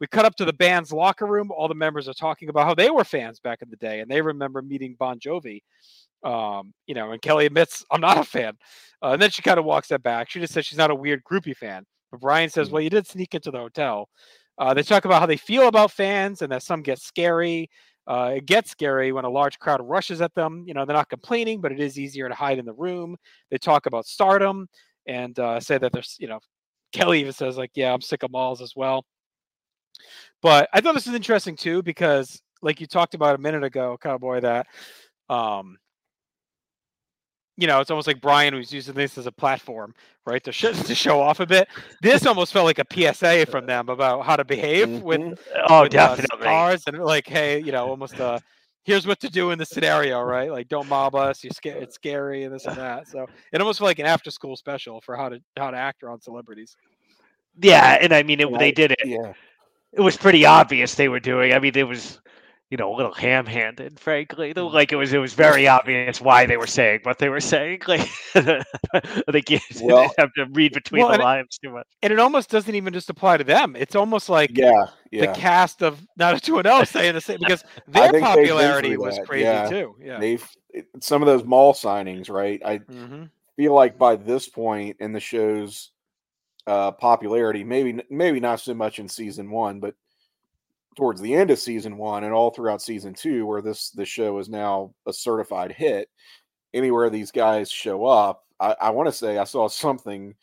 We cut up to the band's locker room. All the members are talking about how they were fans back in the day and they remember meeting Bon Jovi. Um, you know, and Kelly admits, I'm not a fan. Uh, and then she kind of walks that back. She just says she's not a weird groupie fan. But Bryan says, Mhm. well, you did sneak into the hotel. Uh, they talk about how they feel about fans and that some get scary. Uh, it gets scary when a large crowd rushes at them. You know, they're not complaining, but it is easier to hide in the room. They talk about stardom and uh, say that there's, you know, Kelly even says like, "Yeah, I'm sick of malls as well." But I thought this was interesting too because, like you talked about a minute ago, Cowboy, that um, you know, it's almost like Bryan was using this as a platform, right, to, sh- <laughs> to show off a bit. This almost felt like a PSA <laughs> from them about how to behave with, Oh, with uh, definitely. cars and like, hey, you know, almost uh, <laughs> here's what to do in the scenario, right? Like, don't mob us. You're scared. It's scary and this and that. So it almost felt like an after school special for how to how to act around celebrities. Yeah, and I mean, it, they did it. Yeah. It was pretty obvious they were doing. I mean, it was, you know, a little ham-handed, frankly. Like it was, it was very obvious why they were saying what they were saying. <laughs> Like <laughs> they can't <laughs> Well- have to read between Well, the and it- lines too much. And it almost doesn't even just apply to them. It's almost like Yeah. the cast of not a two and zero saying the same because their think they've been popularity was crazy yeah. too. Yeah. They've some of those mall signings, right? I hmm feel like by this point in the show's uh, popularity, maybe maybe not so much in season one, but towards the end of season one and all throughout season two, where this the show is now a certified hit. Anywhere these guys show up, I, I want to say I saw something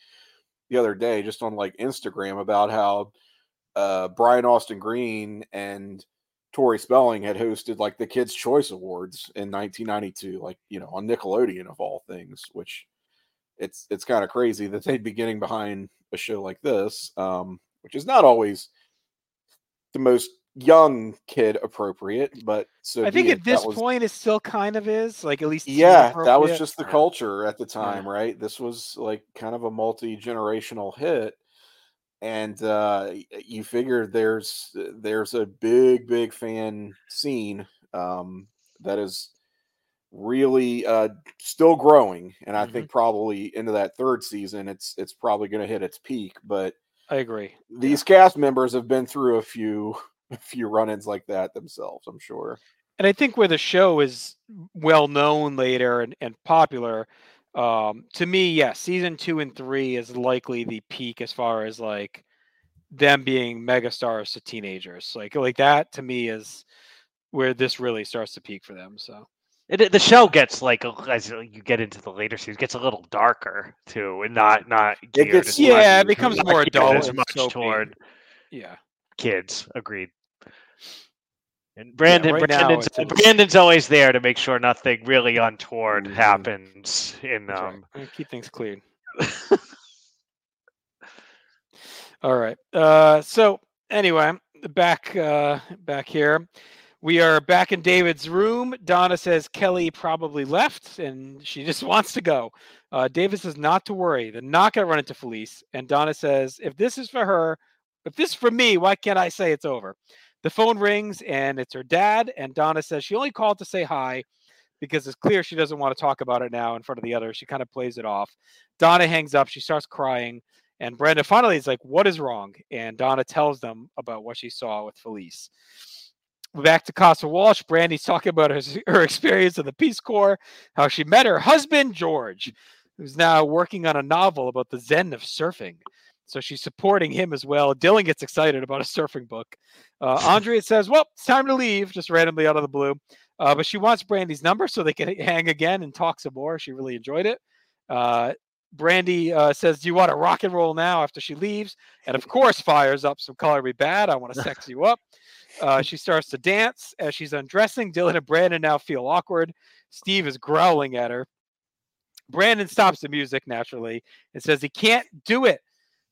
the other day just on like Instagram about how uh, Brian Austin Green and Tori Spelling had hosted like the Kids Choice Awards in 1992, like you know on Nickelodeon of all things, which it's it's kind of crazy that they'd be getting behind a show like this, um, which is not always the most young kid appropriate, but so I think at it. this was- point it still kind of is like at least yeah, that was just the culture at the time, right? This was like kind of a multi generational hit, and uh, you figure there's there's a big big fan scene um, that is really uh, still growing, and I Mhm. think probably into that third season, it's it's probably going to hit its peak. But I agree. these cast members have been through a few <laughs> a few run-ins like that themselves, I'm sure. And I think where the show is well known later and, and popular, um, to me, yeah, season two and three is likely the peak as far as like them being megastars to teenagers. Like like that to me is where this really starts to peak for them. So It, it- the show gets like as you get into the later seasons, gets a little darker too, and not not geared gets- yeah, much- it becomes more adult as and much toward yeah. kids. Agreed. And Brandon, right Brandon's, it's- Brandon's always there to make sure nothing really untoward Mhm. happens in right. um. Gonna keep things clean. <laughs> All right. Uh, so anyway, back uh, back here, we are back in David's room. Donna says Kelly probably left, and she just <laughs> wants to go. Uh, David says not to worry. They're not going to run into Felice. And Donna says, if this is for her, if this is for me, why can't I say it's over? The phone rings, and it's her dad. And Donna says she only called to say hi because it's clear she doesn't want to talk about it now in front of the others. She kind of plays it off. Donna hangs up. She starts crying. And Brenda finally is like, What is wrong? And Donna tells them about what she saw with Felice. Back to Casa Walsh. Brandy's talking about her, <laughs> her experience in the Peace Corps, how she met her husband, George, who's now working on a novel about the Zen of surfing. So she's supporting him as well. Dylan gets excited about a surfing book. Uh, Andrea says, Well, it's time to leave, just randomly out of the blue. Uh, but she wants Brandy's number so they can hang again and talk some more. She really enjoyed it. Uh, Brandy uh, says, Do you want to rock and roll now after she leaves? And of course, fires up some Color Me Badd. I want to sex you up. Uh, she starts to dance as she's undressing. Dylan and Brandon now feel awkward. Steve is growling at her. Brandon stops the music naturally and says he can't do it.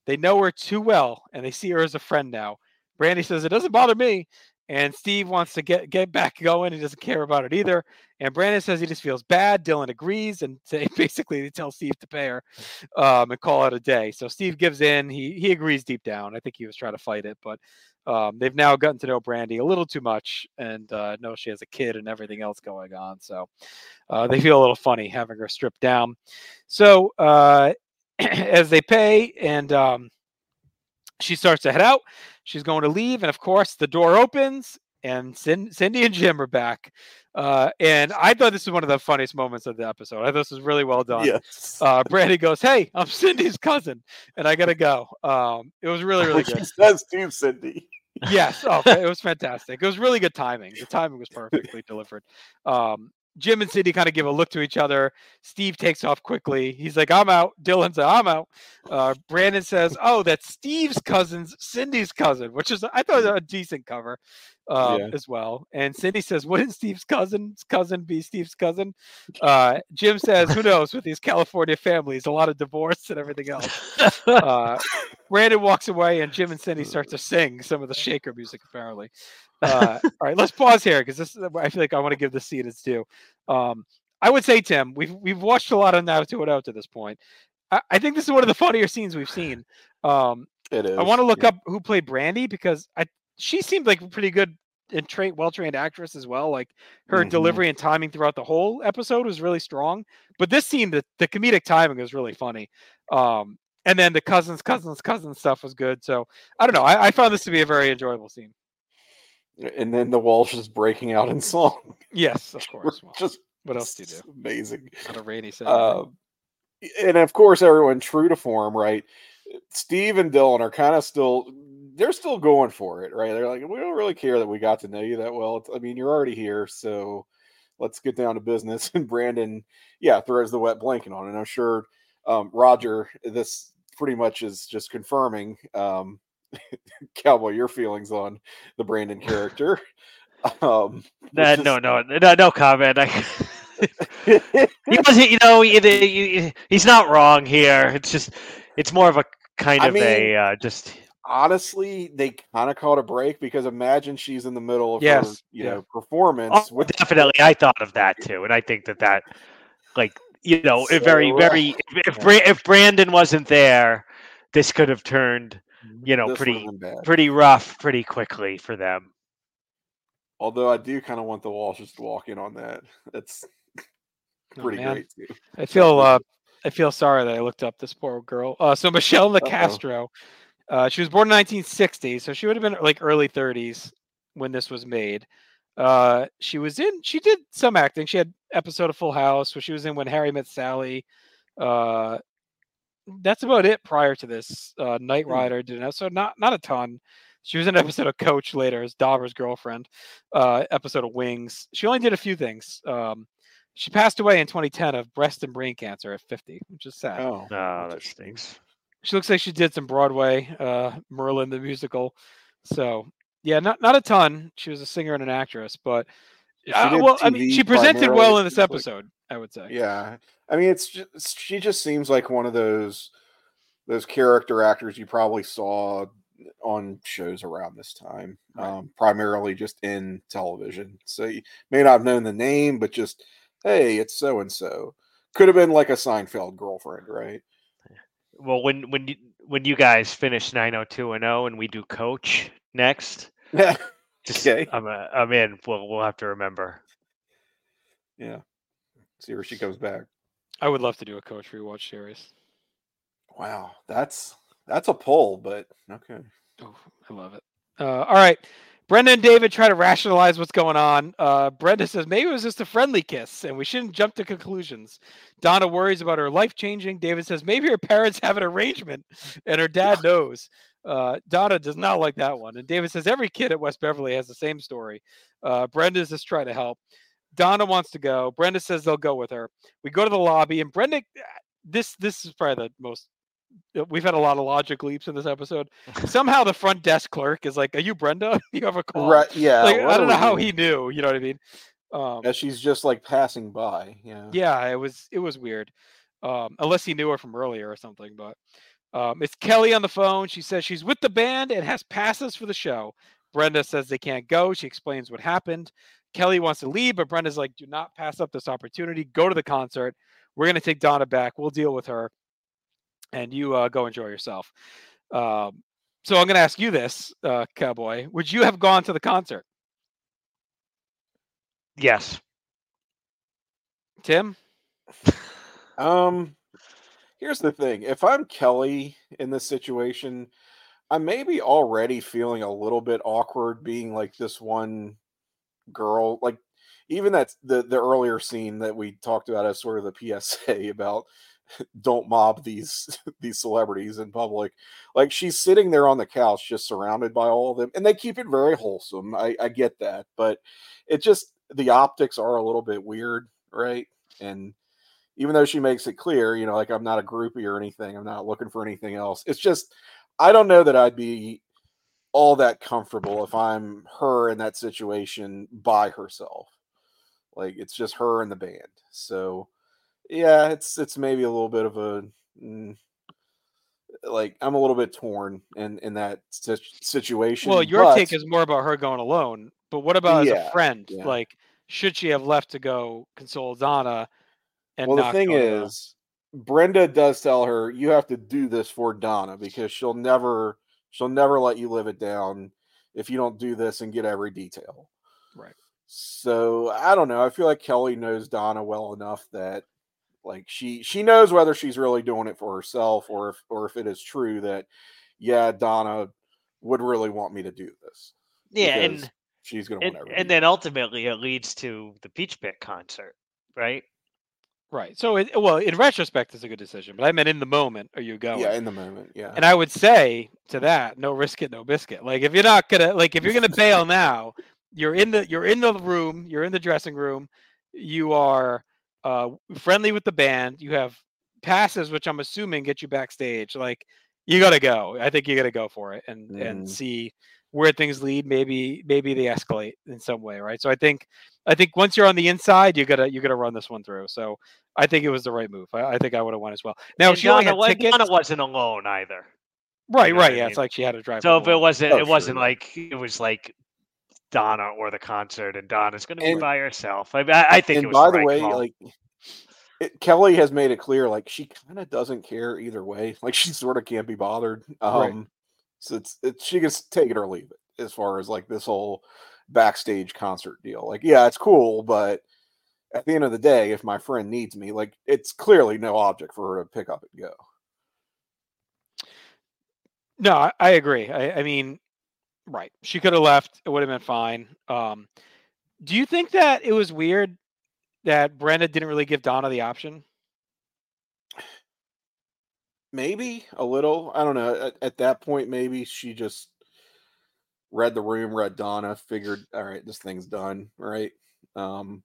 They know her too well and they see her as a friend now. Brandy says it doesn't bother me. And Steve wants to get get back <laughs> going. He doesn't care about it either. And Brandon says he just feels bad. Dylan agrees and <laughs> basically they tell Steve to pay her um, and call it a day. So Steve gives in. He he agrees deep down. I think he was trying to fight it, but um, they've now gotten to know Brandy a little too much and uh, know she has a kid and everything else going on. So uh, they feel a little funny having her stripped down. So uh, <clears throat> as they pay and um, she starts to head out, she's going to leave, and of course the door opens and Cin- Cindy and Jim are back. Uh, and I thought this was one of the funniest moments of the episode. I thought this was really well done. Yes. Uh, Brandy goes, "Hey, I'm <laughs> Cindy's cousin, and I gotta go." Um, it was really, really She good. says to Cindy. yes. Oh, it was fantastic. It was really good timing. The timing was <laughs> perfectly delivered. Um, Jim and Cindy kind of give a look to each other. Steve takes off quickly. He's like, I'm out. Dylan says, I'm out. Uh, Brandon says, Oh, that's Steve's cousin's Cindy's cousin, which is, I thought, a decent cover um, Yeah. as well. And Cindy says, Wouldn't Steve's cousin's cousin be Steve's cousin? Uh, Jim says, Who knows with these California families, a lot of divorce and everything else. Uh, Brandon walks away, and Jim and Cindy start to sing some of the shaker music, apparently. Uh, all right, let's pause here because this. I feel like I want to give the seat its due. Um, I would say, Tim, we've we've watched a lot of Now to It Out to this point. I, I think this is one of the <laughs> funnier scenes we've seen. Um, It is. I want to look yeah. up who played Brandy because I she seemed like a pretty good and trained, well trained actress as well. Like her Mhm. delivery and timing throughout the whole episode was really strong. But this scene, the, the comedic timing was really funny. Um, and then the cousins, cousins, cousins stuff was good. So I don't know. I, I found this to be a very enjoyable scene. And then the Walsh is breaking out in <laughs> song. Yes, of <laughs> course. Well, Just what else do you do? Amazing. On a rainy. Um, and of course, everyone true to form, right? Steve and Dylan are kind of still, they're still going for it, right? They're like, we don't really care that we got to know you that well. It's- I mean, you're already here, so let's get down to business. <laughs> And Brandon, yeah, throws the wet blanket on. And I'm sure um, Roger, this pretty much is just confirming, um, <laughs> Cowboy, your feelings on the Brandon character. Um, which no, no, no, no comment. I, <laughs> he wasn't, you know, he, he- he's not wrong here. It's just, it's more of a kind I of mean, a uh, just. honestly, they kind of caught a break because imagine she's in the middle of her, Yes, you yeah. know, performance. Oh, with definitely, I thought of that too, and I think that that, like, you know, a very, very. If if, if Brandon wasn't there, this could have turned, you know, this pretty, pretty rough, pretty quickly for them. Although I do kind of want the Walshes to walk in on that. <laughs> That's Oh, pretty man. great too. I feel uh, <laughs> I feel sorry that I looked up this poor girl. Uh, so Michelle Uh-oh. Nicastro, uh, she was born in 1960, so she would have been like early 30s when this was made. Uh, she was in. She did some acting. She had episode of Full House where she was in When Harry Met Sally. Uh, that's about it. Prior to this, uh, Knight Hmm. Rider did an episode. Not not a ton. She was in an episode of Coach later as Dauber's girlfriend. Uh, episode of Wings. She only did a few things. Um, she passed away in 2010 of breast and brain cancer at 50, which is sad. Oh, Oh, that stinks. She looks like she did some Broadway, uh, Merlin the musical. So yeah, not not a ton. She was a singer and an actress, but She uh, did well, I mean, she presented well in this like- episode. I would say. yeah. I mean, it's just she just seems like one of those those character actors you probably saw on shows around this time, Right. um, primarily just in television. So you may not have known the name, but just hey, it's so and so. Could have been like a Seinfeld girlfriend, right? Well, when when you when you guys finish 90210, and we do Coach next, <laughs> just, Okay. I'm uh, I'm in. We'll we'll have to remember. yeah. See where she comes back. I would love to do a coach rewatch series. Wow, that's that's a pull, but okay. Oh, I love it. Uh, all right. Brenda and David try to rationalize what's going on. Uh, Brenda says maybe it was just a friendly kiss and we shouldn't jump to conclusions. Donna worries about her life changing. David says maybe her parents have an arrangement and her dad <laughs> knows. Uh, Donna does not like that one. And David says every kid at West Beverly has the same story. Uh, Brenda's just trying to help. Donna wants to go. Brenda says they'll go with her. We go to the lobby and Brenda, this this is probably the most uh, we've had a lot of logic leaps in this episode. Somehow the front desk clerk is like, "Are you Brenda? <laughs> you have a call." Right? Yeah. Like, I don't know how he knew. You know what I mean? Um, Yeah, she's just like passing by. Yeah. yeah, it was it was weird. Um, unless he knew her from earlier or something. But um, it's Kelly on the phone. She says she's with the band and has passes for the show. Brenda says they can't go. She explains what happened. Kelly wants to leave, but Brenda's like, "Do not pass up this opportunity. Go to the concert. We're gonna take Donna back. We'll deal with her, and you uh, go enjoy yourself." Um, so I'm gonna ask you this, uh, Cowboy. Would you have gone to the concert, Yes. Tim? <sighs> Um, here's the thing: if I'm Kelly in this situation, I may be already feeling a little bit awkward being like this one girl. Like even that's the the earlier scene that we talked about as sort of the PSA <laughs> about <laughs> don't mob these <laughs> these celebrities in public. Like she's sitting there on the couch, just surrounded by all of them, and they keep it very wholesome. I, I get that, but it just the optics are a little bit weird, right? And even though she makes it clear, you know, like I'm not a groupie or anything, I'm not looking for anything else. It's just I don't know that I'd be all that comfortable if I'm her in that situation by herself. Like it's just her and the band. So yeah, it's it's maybe a little bit of a mm, like I'm a little bit torn in in that situation. Well, your but, take is more about her going alone, but what about as a friend? yeah. Like, should she have left to go console Donna? And well, the thing is, Brenda does tell her you have to do this for Donna because she'll never she'll never let you live it down if you don't do this and get every detail. Right. So I don't know. I feel like Kelly knows Donna well enough that like she she knows whether she's really doing it for herself or if or if it is true that yeah, Donna would really want me to do this. Yeah, and she's gonna and, and then ultimately it leads to the Peach Pit concert, right? Right. So, it, well, in retrospect, it's a good decision, but I meant in the moment, are you going? yeah, in the moment. Yeah. And I would say to that, no risk it, no biscuit. Like if you're not gonna like if you're gonna bail now, you're in the you're in the room, you're in the dressing room, you are uh friendly with the band, you have passes, which I'm assuming get you backstage. Like you gotta go. I think you gotta go for it and and Mhm. see where things lead. Maybe maybe they escalate in some way, right? So I think I think once you're on the inside, you gotta you gotta run this one through. So I think it was the right move. I, I think I would have won as well. Now and she only Donna, had tickets. Donna wasn't alone either. Right, You know right. what I Yeah, it's like she had a drive. So if it wasn't, Oh, it sure, wasn't yeah. like it was like Donna or the concert, and Donna's going to be And- by herself. I, I, I think it and was by the, the right way, call. like it, Kelly has made it clear, like she kind of doesn't care either way. Like she sort of can't be bothered. Um, Right. So it's, it's she can take it or leave it as far as like this whole backstage concert deal. Like, yeah, it's cool, but at the end of the day, if my friend needs me, like it's clearly no object for her to pick up and go. No, I, agree. I, I mean, right. She could have left. It would have been fine. Um, do you think that it was weird that Brenda didn't really give Donna the option? Maybe a little. I don't know. At, at that point, maybe she just read the room, read Donna, figured, all right, this thing's done, right? Um,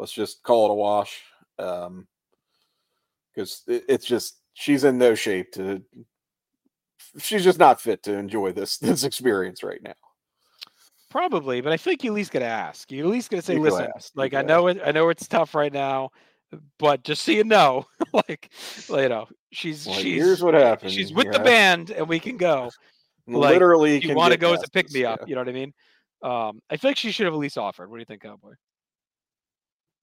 let's just call it a wash. Um, because it, it's just she's in no shape to. She's just not fit to enjoy this <laughs> this experience right now. Probably, but I think you at least gotta ask. You at least gotta say, You listen, like I know it I know it's tough right now, but just so you know, <laughs> like you know, she's Like, she's here's what happened. she's with the band and we can go. <laughs> like, Literally, you want to go as a pick me up, yeah. you know what I mean? Um, I feel like she should have at least offered. What do you think, Cowboy?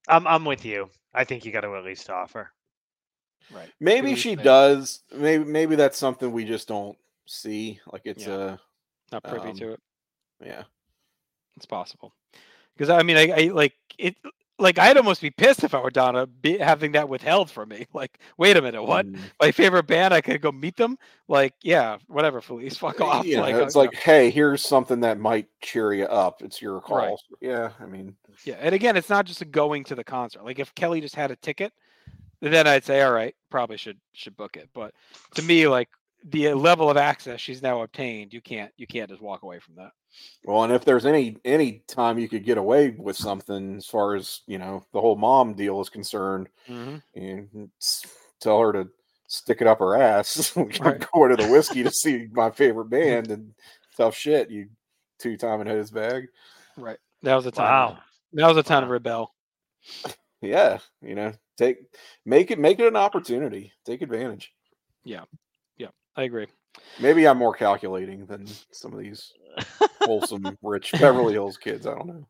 I'm I'm with you. I think you got to at least offer. Right. Maybe she think. does. Maybe maybe that's something we just don't see. Like it's Yeah. a Not privy Um, to it. yeah. It's possible. Because I mean, I, I like it. Like I'd almost be pissed if I were Donna be, having that withheld from me. <laughs> Like, wait a minute, what? Mm. My favorite band, I could go meet them. Like, yeah, whatever, Felice, <laughs> fuck off. Yeah, like, it's like, hey, here's something that might cheer you up. It's your call. Right. Yeah, I mean, yeah. And again, it's not just a going to the concert. Like, if Kelly just had a ticket, then I'd say, all right, probably should should book it. But to me, like the level of access she's now obtained, you can't you can't just walk away from that. well, and if there's any any time you could get away with something as far as you know the whole mom deal is concerned, Mm-hmm. and tell her to stick it up her ass. <laughs> I'm Right. going to the Whisky to see <laughs> my favorite band and tough shit. You two time and hose bag. Right. That was a time. Wow. That was a time to rebel. <laughs> Yeah, you know, take make it make it an opportunity. Take advantage. I agree. Maybe I'm more calculating than some of these wholesome, <laughs> rich Beverly Hills kids. I don't know.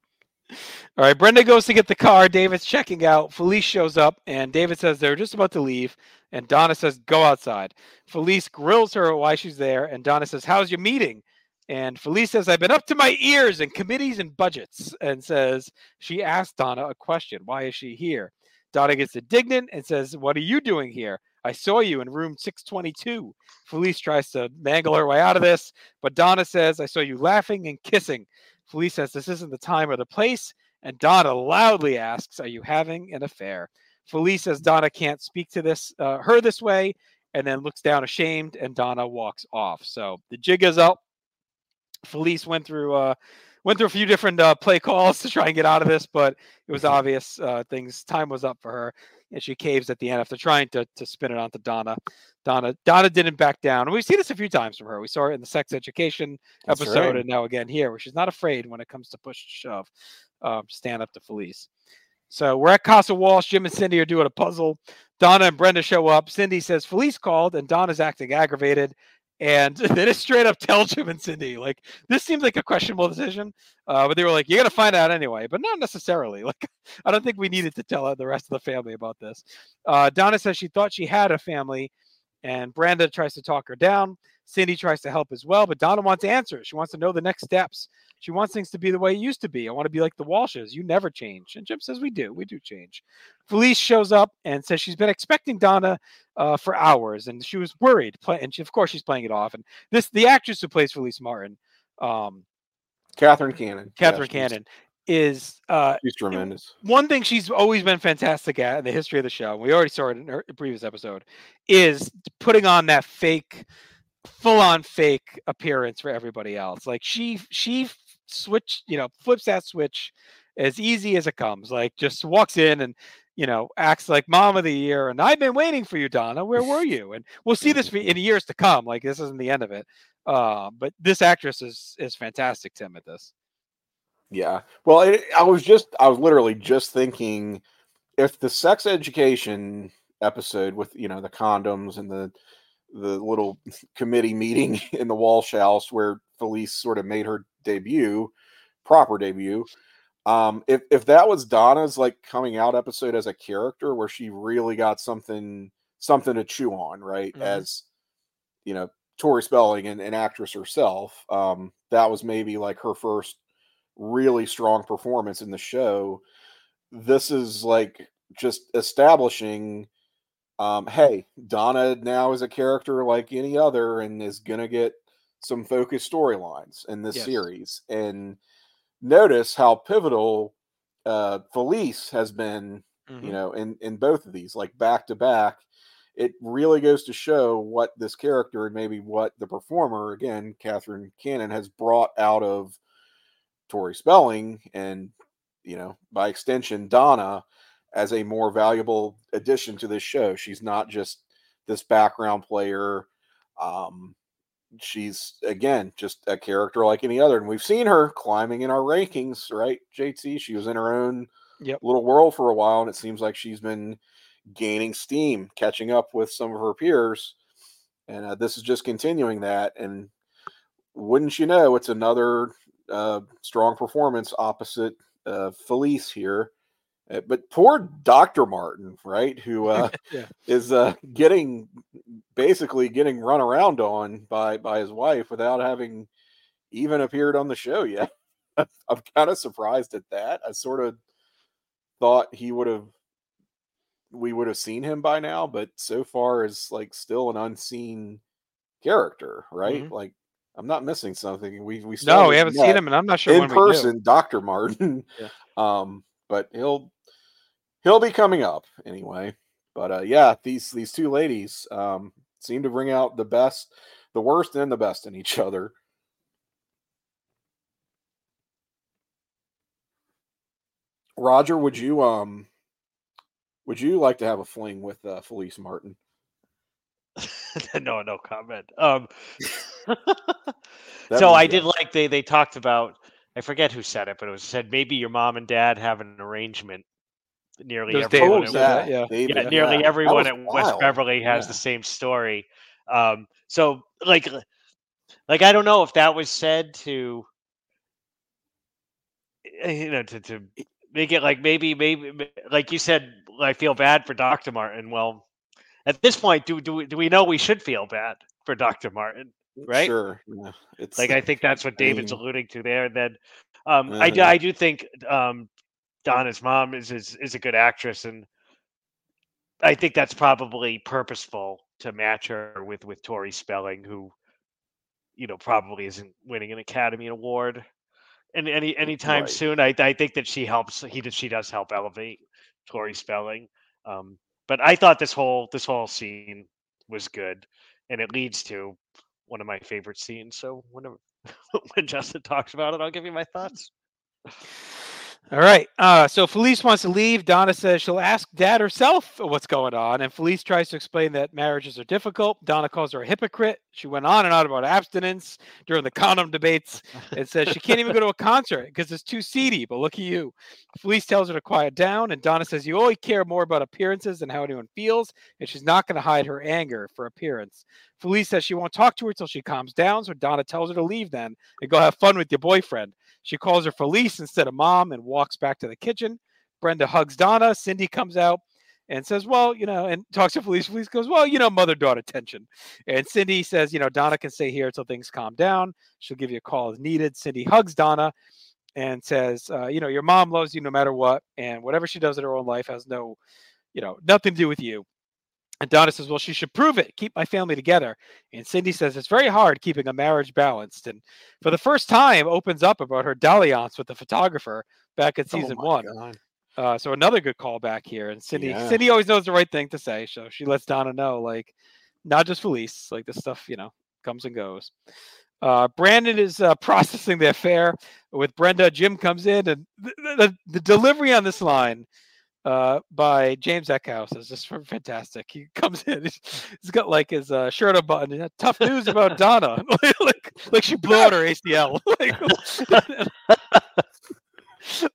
All right, Brenda goes to get the car. David's checking out. Felice shows up, and David says they're just about to leave. And Donna says, "Go outside." Felice grills her why she's there, and Donna says, "How's your meeting?" And Felice says, "I've been up to my ears in committees and budgets." And says she asked Donna a question: "Why is she here?" Donna gets indignant and says, "What are you doing here? I saw you in room 622." Felice tries to mangle her way out of this, but Donna says, "I saw you laughing and kissing." Felice says this isn't the time or the place, and Donna loudly asks, Are you having an affair? Felice says Donna can't speak to this uh, her this way, and then looks down ashamed, and Donna walks off. So the jig is up. Felice went through uh, went through a few different uh, play calls to try and get out of this, but it was obvious uh, things time was up for her, and she caves at the end after trying to to spin it onto Donna. Donna Donna didn't back down, and we've seen this a few times from her. We saw it in the sex education That's episode, right. and now again here, where she's not afraid when it comes to push to shove, um, stand up to Felice. So we're at Casa Walsh. Jim and Cindy are doing a puzzle. Donna and Brenda show up. Cindy says Felice called, and Donna's acting aggravated. And <laughs> then it straight up tell Jim and Cindy, like, this seems like a questionable decision. Uh, but they were like, you're going to find out anyway, but not necessarily. <laughs> Like, I don't think we needed to tell the rest of the family about this. Uh, Donna says she thought she had a family, and Brenda tries to talk her down. Cindy tries to help as well, but Donna wants answers. She wants to know the next steps. She wants things to be the way it used to be. I want to be like the Walshes. You never change. And Jim says, We do. We do change. Felice shows up and says she's been expecting Donna uh, for hours and she was worried. Play- and she, of course, she's playing it off. And this, the actress who plays Felice Martin, um, Katherine Cannon. Katherine Yeah, Cannon, is uh, She's tremendous. one thing she's always been fantastic at in the history of the show, and we already saw it in her previous episode, is putting on that fake, full on fake appearance for everybody else. Like she she switch, you know, flips that switch as easy as it comes. Like just walks in and you know acts like mom of the year. And I've been waiting for you, Donna. Where were <laughs> you? And we'll see this in years to come. Like this isn't the end of it. Uh, but this actress is is fantastic, Tim, at this. Yeah. Well, it, I was just, I was literally just thinking if the sex education episode with, you know, the condoms and the, the little <laughs> committee meeting <laughs> in the Walsh house where Felice sort of made her debut, proper debut. Um, if, if that was Donna's like coming out episode as a character where she really got something, something to chew on, right? Mhm. As, you know, Tori Spelling and an actress herself, um, that was maybe like her first really strong performance in the show. This is like just establishing um hey, Donna now is a character like any other and is going to get some focused storylines in this Yes. series. And notice how pivotal uh Felice has been, Mhm. you know, in in both of these like back to back. It really goes to show what this character and maybe what the performer again, Katherine Cannon has brought out of Tori Spelling and you know by extension Donna as a more valuable addition to this show. She's not just this background player. Um, she's again just a character like any other, and we've seen her climbing in our rankings, right? JT, she was in her own Yep. little world for a while, and it seems like she's been gaining steam, catching up with some of her peers, and uh, this is just continuing that. And wouldn't you know, it's another uh, strong performance opposite uh, Felice here. Uh, but poor Dr. Martin, right, who <laughs> uh, Yeah. is uh, getting basically getting run around on by by his wife without having even appeared on the show yet. <laughs> I'm kind of surprised at that. I sort of thought he would have we would have seen him by now, but so far is like still an unseen character, right? Mhm. Like I'm not missing something. We we still No, we haven't seen him, and I'm not sure in when person, Doctor Martin. Yeah. <laughs> Um, but he'll he'll be coming up anyway. But uh, yeah, these these two ladies um, seem to bring out the best, the worst, and the best in each other. Roger, would you um would you like to have a fling with uh, Felice Martin? <laughs> no, no comment. Um, <laughs> <laughs> so I did like they they talked about. I forget who said it, but it was said maybe your mom and dad have an arrangement. Nearly It was everyone. At West- that, yeah. David, yeah, nearly That everyone was at West wild. Beverly has Yeah. the same story. Um, so like, like I don't know if that was said to, eh, you know, to to make it like maybe maybe like you said. I feel bad for Doctor Martin. Well, at this point, do do we- do we know we should feel bad for Doctor Martin? Right? Sure. Yeah. It's Like I think that's what I David's mean- alluding to there. And then um, I do Uh-huh. I do think um, Donna's mom is, is is a good actress, and I think that's probably purposeful to match her with with Tori Spelling, who you know probably isn't winning an Academy Award any any anytime Right. soon. I I think that she helps. He does she does help elevate Tori Spelling. Um, but I thought this whole this whole scene was good, and it leads to one of my favorite scenes. So whenever <laughs> when Justin talks about it, I'll give you my mm. thoughts. All right. Uh, so Felice wants to leave. Donna says she'll ask dad herself what's going on. And Felice tries to explain that marriages are difficult. Donna calls her a hypocrite. She went on and on about abstinence during the condom debates and says she can't even go to a concert because it's too seedy. But look at you. Felice tells her to quiet down. And Donna says, You only care more about appearances than how anyone feels. And she's not going to hide her anger for appearance. Felice says she won't talk to her until she calms down. So Donna tells her to leave then and go have fun with your boyfriend. She calls her Felice instead of mom and walks back to the kitchen. Brenda hugs Donna. Cindy comes out and says, Well, you know, and talks to Felice. Felice goes, Well, you know, mother daughter tension. And Cindy says, You know, Donna can stay here until things calm down. She'll give you a call as needed. Cindy hugs Donna and says, uh, You know, your mom loves you no matter what. And whatever she does in her own life has no, you know, nothing to do with you. And Donna says, Well, she should prove it, keep my family together. And Cindy says, It's very hard keeping a marriage balanced. And for the first time, opens up about her dalliance with the photographer back in season Oh one. Uh, so another good callback here. And Cindy, Yeah. Cindy always knows the right thing to say. So she lets Donna know, like, not just Felice, like this stuff, you know, comes and goes. Uh, Brandon is uh, <laughs> processing the affair with Brenda. Jim comes in, and the, the, the delivery on this line uh, by James Eckhouse is just fantastic. He <laughs> comes in, he's, got like his uh, shirt unbuttoned. and, Tough news about Donna, <laughs> like like she blew out her ACL. <laughs> like,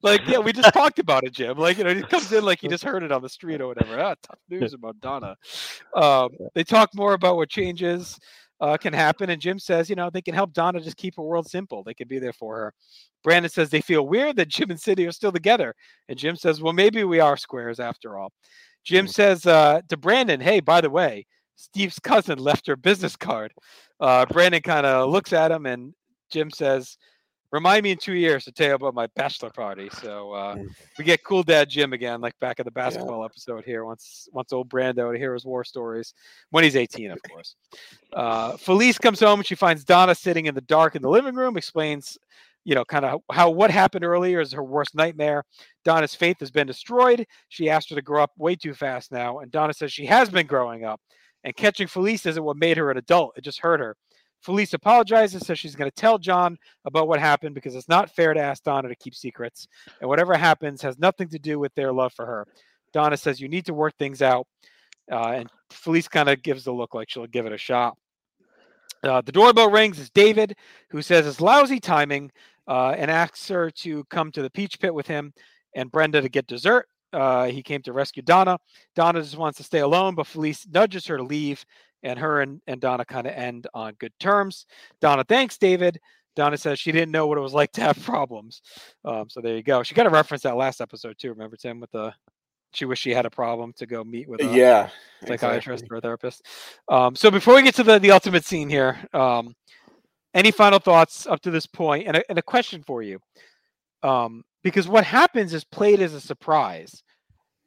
like yeah, we just talked about it, Jim. Like you know, he comes in like he just heard it on the street or whatever. Ah, tough news about Donna. Um, they talk more about what changes uh, can happen, and Jim says, you know, they can help Donna just keep her world simple. They can be there for her. Brandon says they feel weird that Jim and Cindy are still together, and Jim says, well, maybe we are squares after all. Jim Mm. says uh, to Brandon, hey, by the way, Steve's cousin <laughs> left her business card. Uh, Brandon kind of looks at him, and Jim says, remind me in two years to tell you about my bachelor party. So uh, we get cool dad Jim again, like back in the basketball episode here. Once once old Brando to hear his war stories when he's 18, of course. Uh, Felice comes home and she finds Donna sitting in the dark in the living room. Explains, you know, kind of how what happened earlier is her worst nightmare. Donna's faith has been destroyed. She asked her to grow up way too fast now, and Donna says she has been growing up. And catching Felice isn't what made her an adult; it just hurt her. Felice apologizes, says she's going to tell John about what happened because it's not fair to ask Donna to keep secrets. And whatever happens has nothing to do with their love for her. Donna says you need to work things out. Uh, and Felice kind of gives the look like she'll give it a shot. Uh, the doorbell rings. It's David, who says it's lousy timing uh, and asks her to come to the peach pit with him and Brenda to get dessert. Uh, he came to rescue Donna. Donna just wants to stay alone, but Felice nudges her to leave, and her and, and Donna kind of end on good terms. Donna thanks David. Donna says she didn't know what it was like to have <laughs> problems. Um, so there you go. She got to reference that last episode too. Remember Tim with the she wished she had a problem to go meet with a yeah, psychiatrist exactly. or a therapist. Um, so before we get to the the ultimate scene here, um, any final thoughts up to this point, and a, and a question for you, um, because what happens is played as a surprise.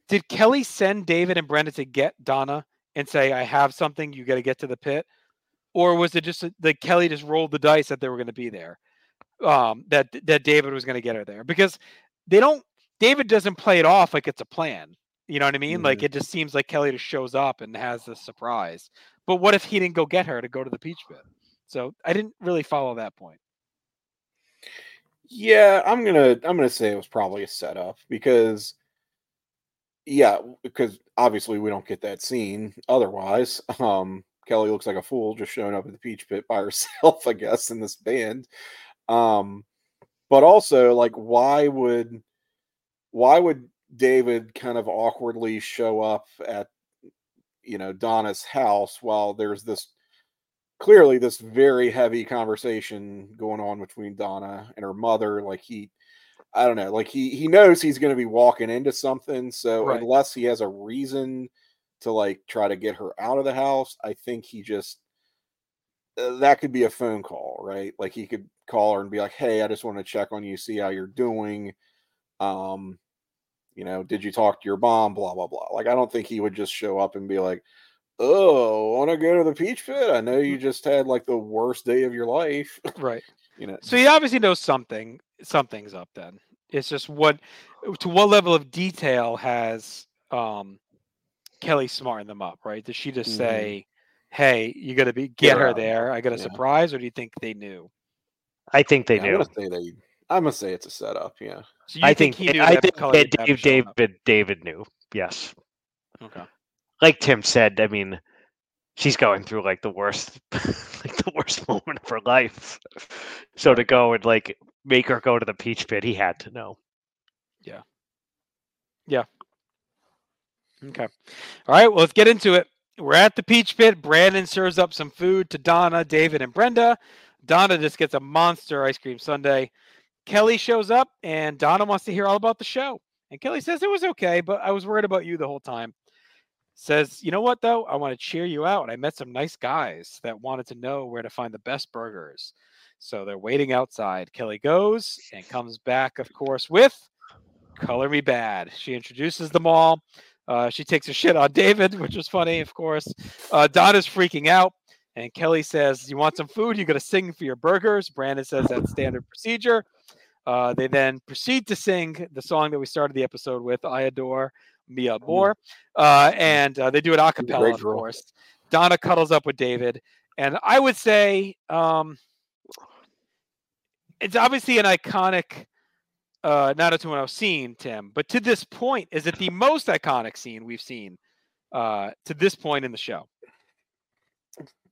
Did Kelly send David and Brenda to get Donna and say, "I have something. You got to get to the pit," or was it just that Kelly just rolled the dice that they were going to be there? Um, that that David was going to get her there because they don't. David doesn't play it off like it's a plan. You know what I mean? Like it just seems like Kelly just shows up and has this surprise. But what if he didn't go get her to go to the peach pit? So I didn't really follow that point. Yeah, I'm gonna I'm gonna say it was probably a setup because yeah, because obviously we don't get that scene otherwise. <laughs> Um Kelly looks like a fool just showing up at the peach pit by <laughs> herself, I guess, in this band. Um but also like why would why would David kind of awkwardly show up at you know Donna's house while there's this clearly this very heavy conversation going on between Donna and her mother. Like he, I don't know, like he he knows he's going to be walking into something. So Right. unless he has a reason to like try to get her out of the house, I think he just uh, that could be a phone call, right? Like he could call her and be like, "Hey, I just want to check on you, see how you're doing." Um, you know, did you talk to your mom? Blah blah blah. Like I don't think he would just show up and be like, "Oh, want to go to the peach pit? I know you just had like the worst day of your life." Right. You know, So he obviously knows something. Something's up then. It's just what to what level of detail has um Kelly smarten them up, right? Does she just Mhm. say, "Hey, you got to be Get get her her out. there. I got a Yeah. surprise," or do you think they knew? I think they Yeah, I'm knew. gonna say they. I'm gonna say it's a setup. Yeah. So you I think, he knew I that think that Dave, was showing up. David David knew. Yes, Okay. like Tim said. I mean, she's going through like the worst, <laughs> like the worst <laughs> moment of her life. So to go and like make her go to the peach pit, he had to know. Yeah. Yeah. Okay. All right. Well, let's get into it. We're at the Peach Pit. Brandon serves up some food to Donna, David, and Brenda. Donna just gets a monster ice cream sundae. Kelly shows up, and Donna wants to hear all about the show. And Kelly says it was okay, but I was worried about you the whole time. Says, you know what, though? I want to cheer you out. I met some nice guys that wanted to know where to find the best burgers. So they're waiting outside. Kelly goes and comes back, of course, with Color Me Badd. She introduces them all. Uh, she takes a shit on David, which was funny, of course. Uh, Donna's freaking out, and Kelly says, "You want some food? You got to sing for your burgers." Brandon says that's standard procedure. Uh, they then proceed to sing the song that we started the episode with, "I Adore Mi Amor," uh, and uh, they do it a cappella, of course. Donna cuddles up with David, and I would say um, it's obviously an iconic uh not a one I've seen, Tim, but to this point, is it the most iconic scene we've seen uh to this point in the show?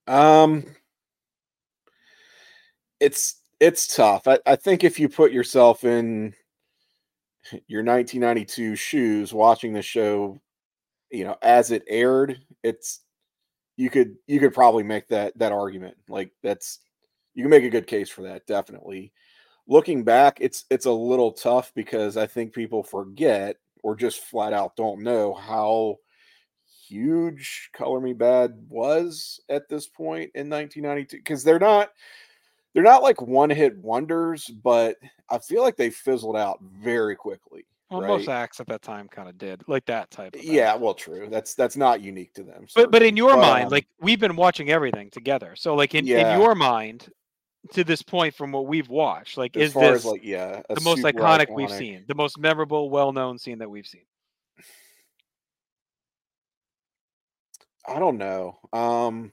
Um, it's it's tough. I, I think if you put yourself in your 1992 shoes watching the show, you know, as it aired, it's you could you could probably make that that argument. Like that's you can make a good case for that, definitely. Looking back, it's it's a little tough because I think people forget or just flat out don't know how huge Color Me Badd was at this point in 1992 because they're not they're not like one hit wonders, but I feel like they fizzled out very quickly. Well, right? most acts at that time kind of did, like that type. Of yeah, act. well, true. That's that's not unique to them. but but in your But, mind, um, like we've been watching everything together. So like in, Yeah. in your mind, to this point from what we've watched, like as is this like yeah, the most super iconic, we've seen, the most memorable, well-known scene that we've seen? I don't know. Um,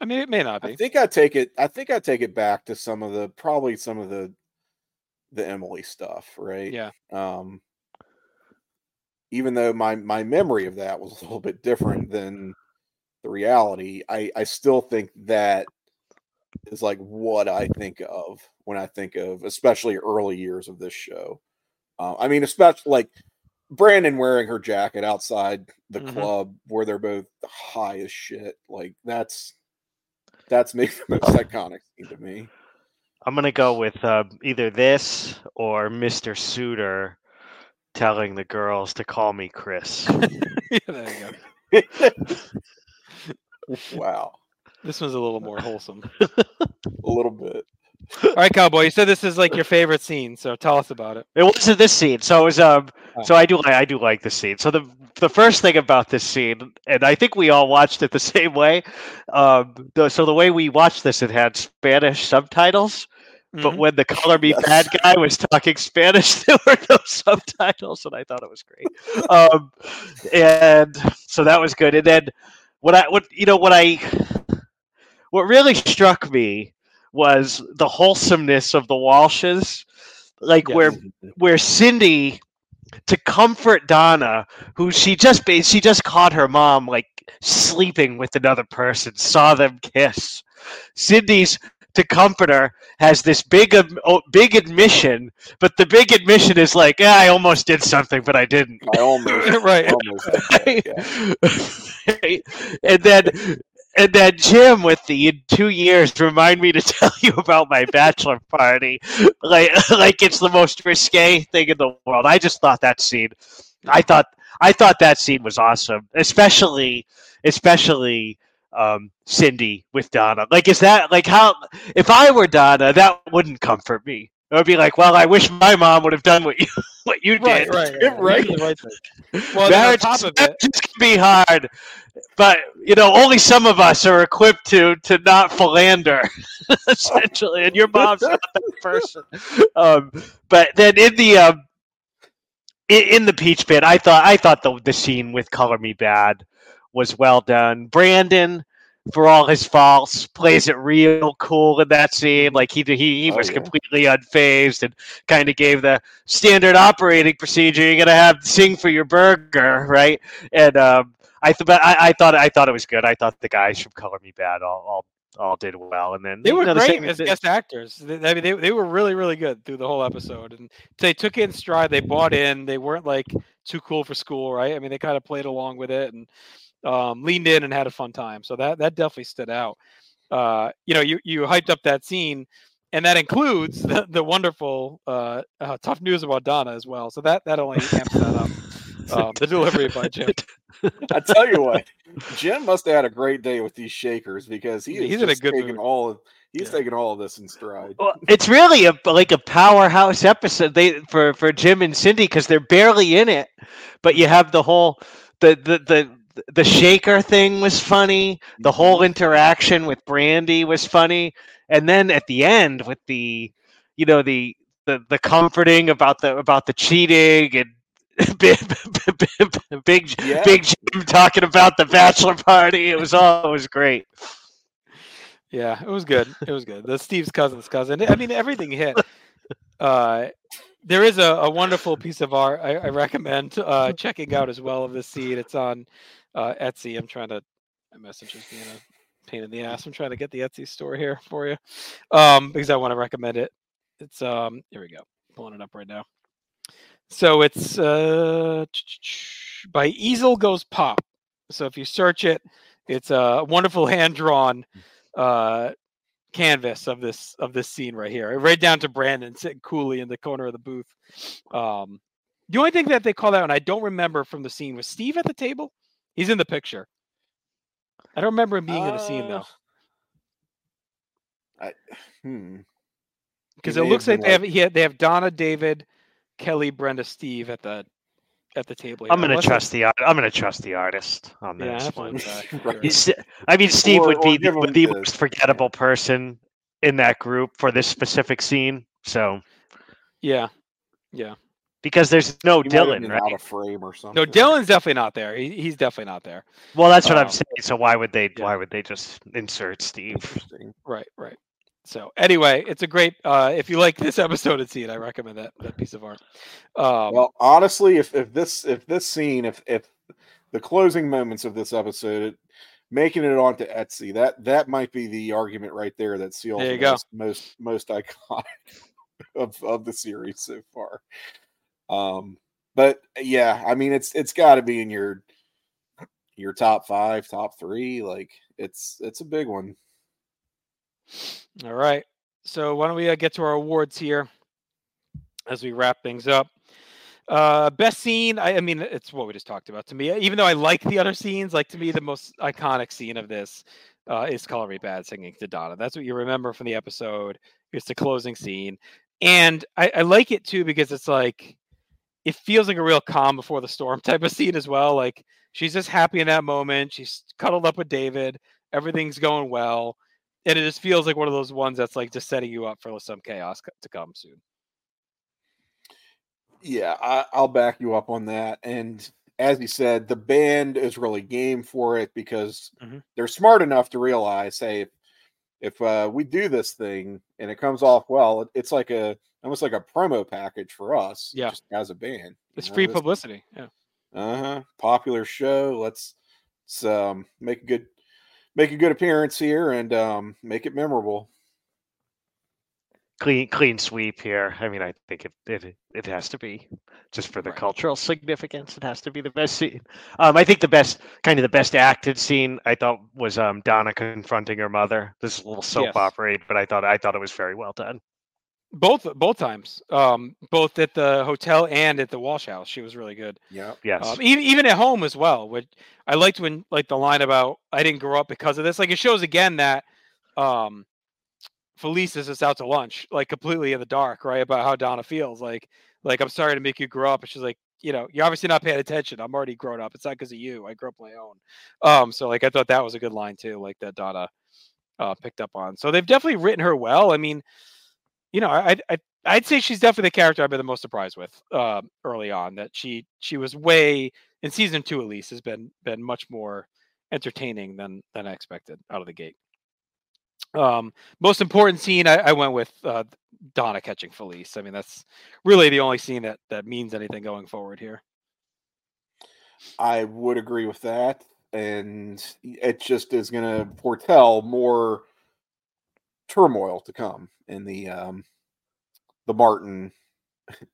I mean, it may not be. I think I take it. I think I take it back to some of the probably some of the the Emily stuff, right? Yeah. Um, even though my my memory of that was a little bit different than the reality, I I still think that is like what I think of when I think of especially early years of this show. Uh, I mean, especially like Brandon wearing her jacket outside the Mhm. club where they're both high as shit. Like that's that's maybe the most iconic scene to me. I'm gonna go with uh, either this or Mr. Suitor telling the girls to call me Chris. <laughs> yeah, there you go. <laughs> wow, This one's a little more wholesome. a little bit. <laughs> All right, Cowboy. You said this is like your favorite scene, so tell us about it. It wasn't this scene, so it was um. Oh. So I do I do like this scene. So the the first thing about this scene, and I think we all watched it the <laughs> same way. Um, the, so the way we watched this, it had Spanish subtitles. But Mhm. when the color me Yes. bad guy was talking Spanish, <laughs> there were no subtitles, and I thought it was great. um, and so that was good. And then what I what you know what I what really struck me was the wholesomeness of the Walshes, like Yes. where where Cindy to comfort Donna, who she just ba- she just caught her mom like sleeping with another person, saw them kiss. Cindy's to comfort her has this big oh, big admission, but the big admission is like, yeah, I almost did something, but I didn't. I almost <laughs> Right. almost did yeah. <laughs> and then and then Jim with the in two years remind me to <laughs> tell you about my bachelor party. Like <laughs> like it's the most risque thing in the world. I just thought that scene I thought I thought that scene was awesome. Especially especially um Cindy with Donna. Like is that like how if I were Donna, that wouldn't comfort me. It would be like, well, I wish my mom would have done what you <laughs> what you Right, did. right, <laughs> right. right. Right. Well, then on marriage, top of it, can be hard, but you know only some of us are equipped to to not philander, <laughs> essentially. And your mom's not that person. Um, but then in the um, in, in the peach pit, I thought I thought the the scene with Color Me Badd was well done. Brandon, for all his faults, plays it real cool in that scene. Like he he, he Oh, was yeah. completely unfazed and kind of gave the standard operating procedure. You're gonna have to sing for your burger, right? And um, I th- I, I thought I thought it was good. I thought the guys from Color Me Badd all all, all did well. And then They you were know, the great same- as the- guest actors. They, I mean, they, they were really, really good through the whole episode, and they took it in stride. They bought in. They weren't like too cool for school, right? I mean, they kind of played along with it and um, leaned in and had a fun time. So that that definitely stood out. Uh, you know, you you hyped up that scene, and that includes the, the wonderful uh, uh, tough news about Donna as well. So that that only amps that up. <laughs> Um, the delivery by <laughs> Jim. I tell you what, <laughs> Jim must have had a great day with these shakers because he he's in a just good taking mood. all of he's Yeah. taking all of this in stride. Well, it's really a like a powerhouse episode they for for Jim and Cindy because they're barely in it, but you have the whole the the the the shaker thing was funny. The whole interaction with Brandy was funny, and then at the end with the you know the the the comforting about the about the cheating and. <laughs> Big, <laughs> big, Yeah. big Jim talking about the bachelor party. It was all it was great. Yeah, it was good. It was good. The Steve's cousin's cousin. I mean, everything hit. <laughs> Uh, there is a, a wonderful piece of art I, I recommend uh, checking out as well of the scene. It's on uh, Etsy. I'm trying to. My message is being a pain in the ass. I'm trying to get the Etsy store here for you um, because I want to recommend it. It's um. Here we go. Pulling it up right now. So it's uh <tsk> by Easel Goes Pop. So if you search it, it's a wonderful hand drawn uh canvas of this of this scene right here right down to brandon sitting coolly in the corner of the booth um the only thing that they called out and i don't remember from the scene was steve at the table he's in the picture i don't remember him being in the scene though Uh, I, hmm. because it looks like they have like- he had, they have donna david kelly brenda steve at the at the table I'm gonna unless it's- trust the I'm gonna trust the artist on yeah this I'm one. with that. Right. <laughs> You're right. He's- I mean, Steve Or- would be the, give him would the the- most forgettable person in that group for this <laughs> specific scene. So yeah yeah because there's no He Dylan, right? out of frame or something. no dylan's definitely not there he, he's definitely not there Well, that's what I'm Um, saying. So why would they? yeah. Why would they just insert Steve? Right, right. So anyway, it's a great. Uh, if you like this episode of Scene, I recommend that that piece of art. Um, Well, honestly, if, if this if this scene if if the closing moments of this episode making it onto Etsy, that that might be the argument right there that seals There you it most most iconic <laughs> of of the series so far. Um, but yeah, I mean, it's it's got to be in your your top five, top three. Like it's it's a big one. all right. So why don't we uh, get to our awards here as we wrap things up? Uh, best scene. I, I mean, it's what we just talked about. To me, even though I like the other scenes, like to me, the most iconic scene of this uh, is Color Me Badd singing to Donna. That's what you remember from the episode. It's the closing scene, and I, I like it too because it's like it feels like a real calm before the storm <laughs> type of scene as well. Like she's just happy in that moment. She's cuddled up with David. Everything's going well, and it just feels like one of those ones that's like just setting you up for some chaos to come soon. Yeah, I, I'll back you up on that. And as you said, the band is really game for it because Mhm. they're smart enough to realize, hey, if, if uh, we do this thing and it comes off well, it, it's like a almost like a promo package for us. Yeah. just as a band. It's free this, publicity. Yeah. Uh huh. Popular show. Let's, let's um, make a good make a good appearance here and um, make it memorable. Clean, clean sweep here. I mean, I think it it, it has to be just for the Right. cultural significance. It has to be the best scene. Um, I think the best, kind of the best acted scene, I thought was um Donna confronting her mother. This is a little soap Yes. opera, but I thought I thought it was very well done. Both both times, um, both at the hotel and at the Walsh House, she was really good. Yeah. Yes. Um, even even at home as well. Which I liked when like the line about I didn't grow up because of this. Like it shows again that um, Felice is just out to lunch, like completely in the dark, right? About how Donna feels. Like like I'm sorry to make you grow up. And she's like, you know, you're obviously not paying attention. I'm already grown up. It's not because of you. I grew up my own. Um, so like I thought that was a good line too, like that Donna uh, picked up on. So they've definitely written her well. I mean, you know, I I I'd say she's definitely the character I've been the most surprised with uh, early on. That she she was way in season two at least has been been much more entertaining than than I expected out of the gate. Um, most important scene I, I went with uh, Donna catching Felice. I mean that's really the only scene that that means anything going forward here. I would agree with that, and it just is going to foretell more turmoil to come in the um, the Martin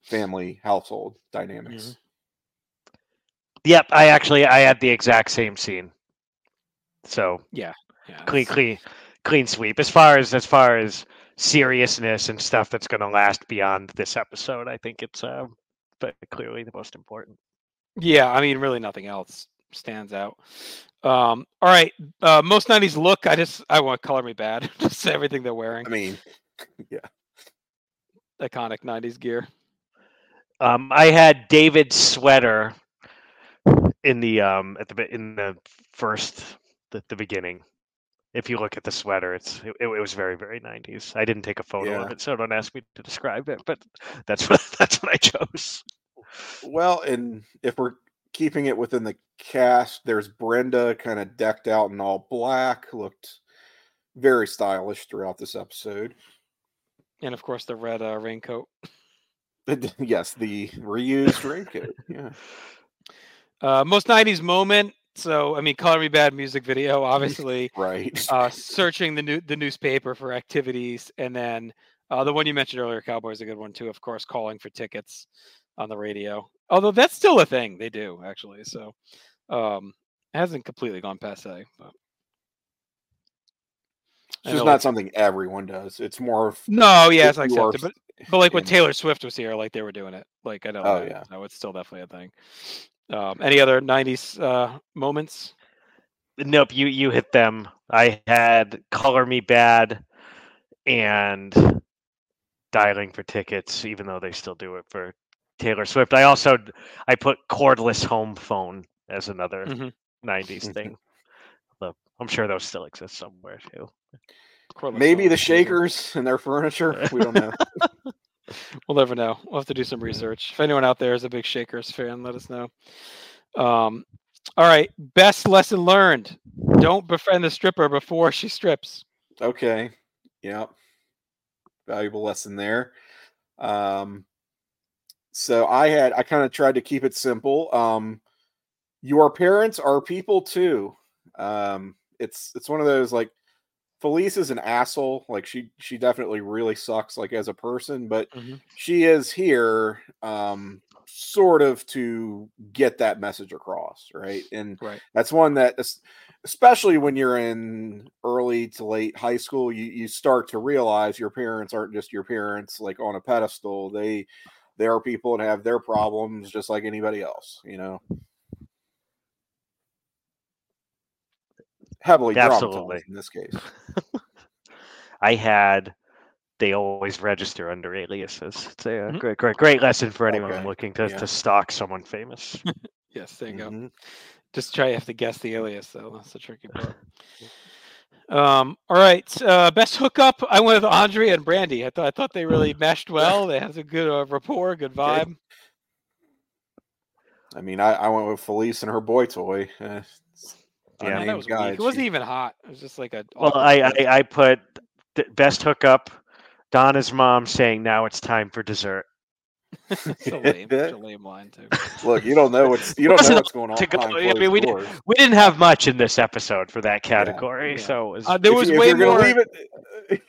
family household dynamics. Yep, I actually I had the exact same scene. So Yeah, yeah, clean, clean, clean sweep. As far as as far as seriousness and stuff that's going to last beyond this episode, I think it's uh, but clearly the most important. Yeah, I mean, really nothing else stands out. Um, all right, uh, most '90s look. I just I want to Color Me Badd. <laughs> just everything they're wearing, I mean, <laughs> yeah, iconic '90s gear. Um, I had David's sweater in the um at the be- in the first the, the beginning. If you look at the sweater, it's it, it was very very nineties. I didn't take a photo Yeah. of it, so don't ask me to describe it. But that's <laughs> what that's what I chose. well, and if we're keeping it within the cast, there's Brenda kind of decked out in all black, looked very stylish throughout this episode. And of course, the red uh, raincoat. yes, the reused raincoat. Yeah. <laughs> Uh, most '90s moment. So, I mean, Color Me Badd music video. <laughs> Obviously, Right. uh, searching the new the newspaper for activities, and then uh, the one you mentioned earlier, Cowboy, is a good one too. Of course, calling for tickets on the radio. Although that's still a thing they do actually. So, um, it hasn't completely gone passe. But I It's just not like- something everyone does. It's more of no, yeah, if it's you are accepted. But but like when in- Taylor Swift was here, like they were doing it. Like I know. Oh, that, yeah. So it's still definitely a thing. Um, any other '90s uh, moments? Nope, you you hit them. I had Color Me Badd and dialing for tickets, even though they still do it for Taylor Swift. I also I put cordless home phone as another Mhm. 90s thing. <laughs> Though I'm sure those still exist somewhere too. Cordless maybe phone, the maybe. Shakers and their furniture. <laughs> We don't know. We'll never know. We'll have to do some research. If anyone out there is a big Shakers fan, let us know. Um, all right. Best lesson learned: Don't befriend the stripper before she strips. Okay. Yeah. Valuable lesson there. Um so I had I kind of tried to keep it simple. Um your parents are people too. Um it's it's one of those like Felice is an asshole. Like she she definitely really sucks like as a person, but Mhm. she is here um sort of to get that message across, right? And Right. that's one that especially when you're in early to late high school you, you start to realize your parents aren't just your parents like on a pedestal they they are people and have their problems just like anybody else you know heavily Absolutely. in this case <laughs> I had they always register under aliases. It's a Mhm. great, great, great lesson for anyone Okay, looking to, yeah. to stalk someone famous. <laughs> Yes, there you go. Mhm. Just try. You have to guess the alias, though. That's the tricky part. <laughs> Um. All right. Uh, best hookup. I went with Andre and Brandy. I thought I thought they really meshed well. They had a good uh, rapport, good Okay. vibe. i mean I, I went with felice and her boy toy <laughs> uh, Yeah, Yeah, unnamed that was guy, weak. It wasn't even hot. It was just like a. Well, I. I I put th- best hookup. Donna's mom saying now it's time for dessert. <laughs> It's a <laughs> lame, it's a lame line too. look you don't know what's you don't know what's going on to go- I mean, closed we did, we didn't have much in this episode for that category, yeah. so it was, Uh, there was you- if way you're more. leave it <laughs> if leave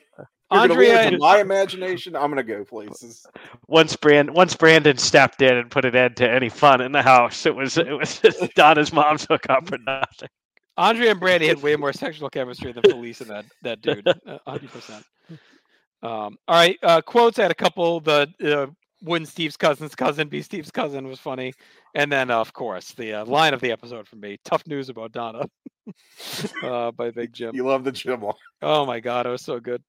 Andrea it to and my imagination i'm gonna go places once Brand once Brandon stepped in and put an end to any fun in the house, it was it was Donna's mom's hookup or nothing. Andrea and Brandy had way more sexual chemistry than Felice and that that dude. uh, Hundred percent. Um. All right. Uh, quotes. I had a couple. The uh, wouldn't Steve's cousin's cousin be Steve's cousin was funny, and then uh, of course the uh, line of the episode for me: "Tough news about Donna," <laughs> uh, by Big Jim. you love the Jim walk. Oh my god, it was so good.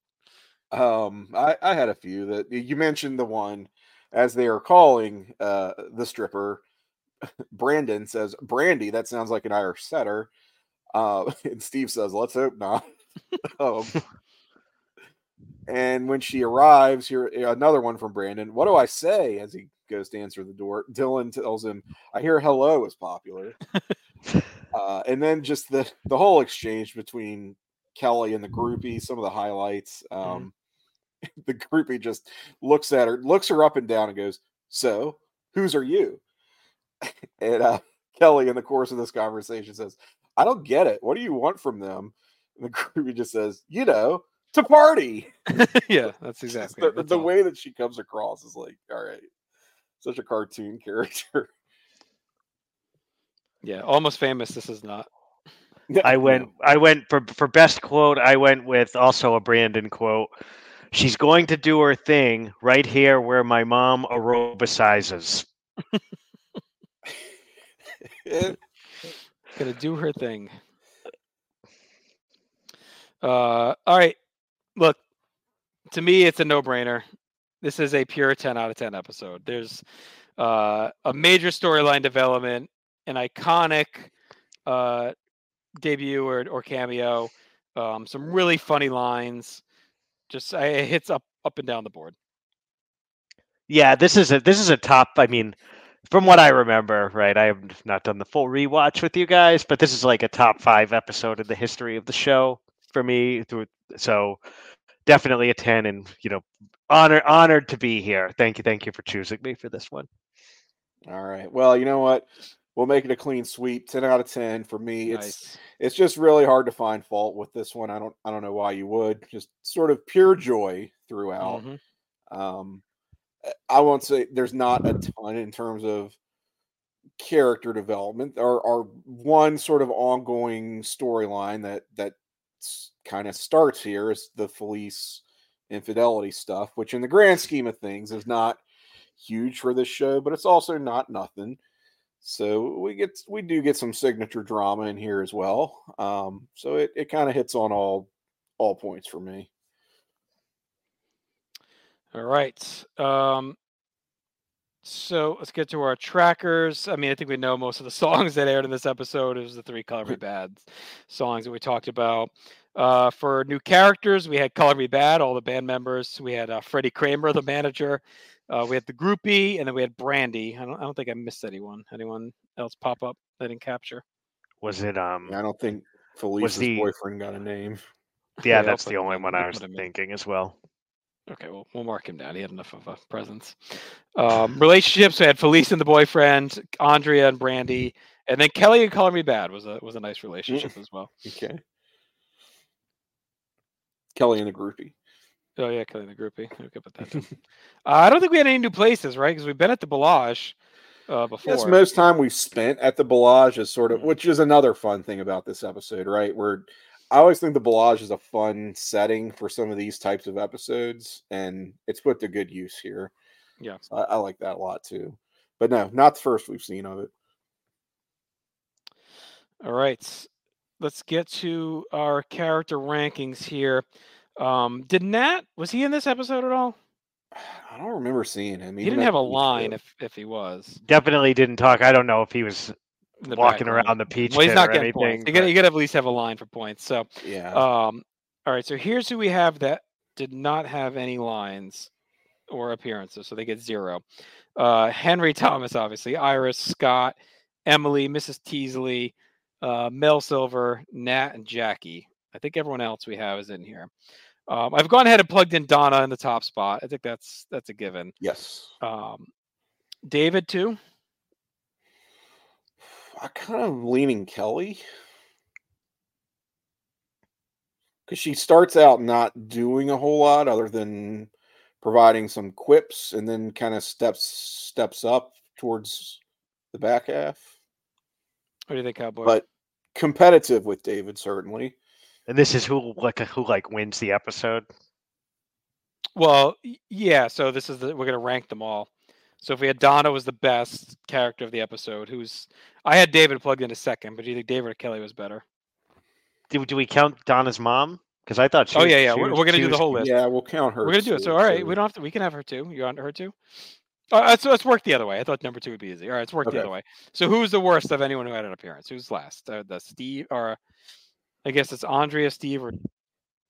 Um, I, I had a few that you mentioned the one as they are calling uh the stripper. <laughs> Brandon says, "Brandy, that sounds like an Irish setter." Uh, <laughs> and Steve says, "Let's hope not." um, And when she arrives, here another one from Brandon. What do I say as he goes to answer the door? Dylan tells him, "I hear hello is popular." <laughs> uh, and then just the the whole exchange between Kelly and the groupie, some of the highlights. Um, <laughs> The groupie just looks at her, looks her up and down, and goes, "So, whose are you?" <laughs> and uh, Kelly, in the course of this conversation, says, "I don't get it. What do you want from them?" And the groupie just says, "You know." To party, <laughs> yeah, <laughs> that's exactly the, it. That's the way that she comes across is like, all right, such a cartoon <laughs> character. Yeah, almost famous. This is not. I went I went for for best quote, I went with also a Brandon quote. She's going to do her thing right here where my mom aerobicizes. Gonna do her thing. Uh, all right. Look, to me, it's a no-brainer. This is a pure 10 out of 10 episode. There's uh, a major storyline development, an iconic uh, debut or, or cameo, um, some really funny lines. Just it hits up up and down the board. Yeah, this is a this is a top. I mean, from what I remember, right? I have not done the full rewatch with you guys, but this is like a top five episode in the history of the show for me. Through so definitely a ten, and you know, honor honored to be here. Thank you, thank you for choosing me for this one. All right. Well, you know what? We'll make it a clean sweep. Ten out of ten for me. It's Nice. it's just really hard to find fault with this one. I don't I don't know why you would. Just sort of pure joy throughout. Mhm. Um, I won't say there's not a ton in terms of character development or, or one sort of ongoing storyline that that kind of starts here is the Felice infidelity stuff, which in the grand scheme of things is not huge for this show, but it's also not nothing. So we get we do get some signature drama in here as well. Um, so it, it kind of hits on all all points for me. All right. Um, so let's get to our trackers. I mean, I think we know most of the <laughs> songs that aired in this episode. It was the three Color <laughs> Bad songs that we talked about. Uh, for new characters, we had Color Me Badd, all the band members. We had uh, Freddie Kramer, the manager. Uh, we had the groupie, and then we had Brandy. I don't, I don't think I missed anyone. Anyone else pop up that I didn't capture? Was it um? I don't think Felice's the- boyfriend got a name. Yeah, Yeah, that's the only one I'll was put him in. thinking as well. Okay, well, we'll mark him down. He had enough of a presence. Um, relationships, we had Felice and the boyfriend, Andrea and Brandy, and then Kelly and Color Me Badd was a was a nice relationship as well. Okay. Kelly and the groupie. Oh yeah, Kelly and the groupie. Put that. uh, I don't think we had any new places, right? Because we've been at the Bel Age uh, before. That's most time we've spent at the Bel Age is sort of, Mhm. which is another fun thing about this episode, right? Where I always think the Bel Age is a fun setting for some of these types of episodes, and it's put to good use here. Yeah. So I, I like that a lot too. But no, not the first we've seen of it. All right, let's get to our character rankings here. Um, did Nat was he in this episode at all? I don't remember seeing him. He didn't have a line if if he was Definitely didn't talk. I don't know if he was the walking background. around the peach Well, he's not or getting anything. points. You got but- you got to at least have a line for points. So. yeah. Um, all right, so here's who we have that did not have any lines or appearances, so they get zero. Uh, Henry <laughs> Thomas, obviously, Iris, Scott, Emily, Mrs. Teasley, uh, Mel Silver, Nat, and Jackie. I think everyone else we have is in here. Um, I've gone ahead and plugged in Donna in the top spot. I think that's that's a given. yes. Um, David too. I kind of leaning Kelly because she starts out not doing a whole lot other than providing some quips, and then kind of steps steps up towards the back half. What do you think, Cowboy? But competitive with David certainly. and this is who like who like wins the episode. Well, yeah. So this is the we're gonna rank them all. So if we had Donna was the best character of the episode, who's I had David plugged in a second, but do you think David or Kelly was better? Do, do we count Donna's mom? Because I thought she oh was- yeah, yeah. she We're, was- we're gonna she do the whole list. Yeah, we'll count her. we're gonna do it. So all right, we don't have to. We can have her too. You want her too? Uh, let's let's work the other way. I thought number two would be easy. All right, let's work Okay. the other way. So who's the worst of anyone who had an appearance? Who's last? Uh, the Steve or I guess it's Andrea, Steve, or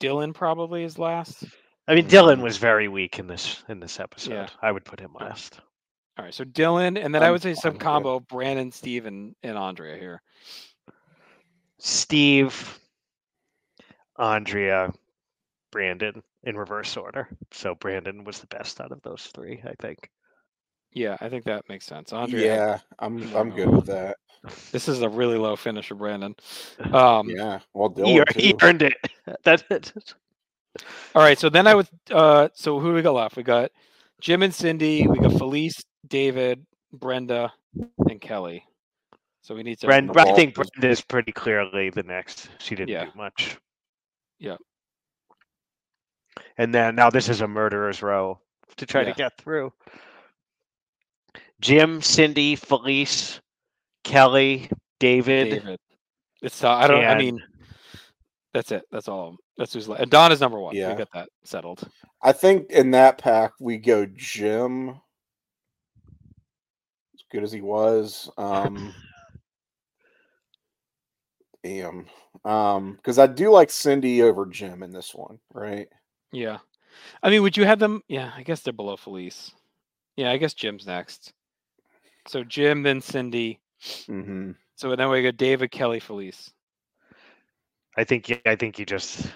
Dylan probably is last. I mean, Dylan was very weak in this in this episode. Yeah. I would put him last. All right, so Dylan, and then I I'm would say some fine with it. combo Brandon, Steve, and, and Andrea here. Steve, Andrea, Brandon in reverse order. So Brandon was the best out of those three, I think. Yeah, I think that makes sense. Andrea, Yeah, I'm I'm good with that. this is a really low finish for Brandon. <laughs> Um, Yeah, well, He, Dylan ear- he earned it. <laughs> That's it. All right, so then I would. Uh, so who do we got left? We got Jim and Cindy. We got Felice, David, Brenda, and Kelly. So we need to. Brenda, the I think was- Brenda is pretty clearly the next. She didn't Yeah. do much. Yeah. And then now this is a murderer's row to try Yeah. to get through. Jim, Cindy, Felice, Kelly, David. David. It's. Uh, I don't. I mean, that's it. That's all. That's who's left. And Don is number one. Yeah. We got that settled. I think in that pack we go Jim. As good as he was. Um Damn. Um, because I do like Cindy over Jim in this one, right? Yeah. I mean, would you have them? Yeah, I guess they're below Felice. Yeah, I guess Jim's next. So Jim, then Cindy. Mm-hmm. So then we got David, Kelly, Felice. I think I think you just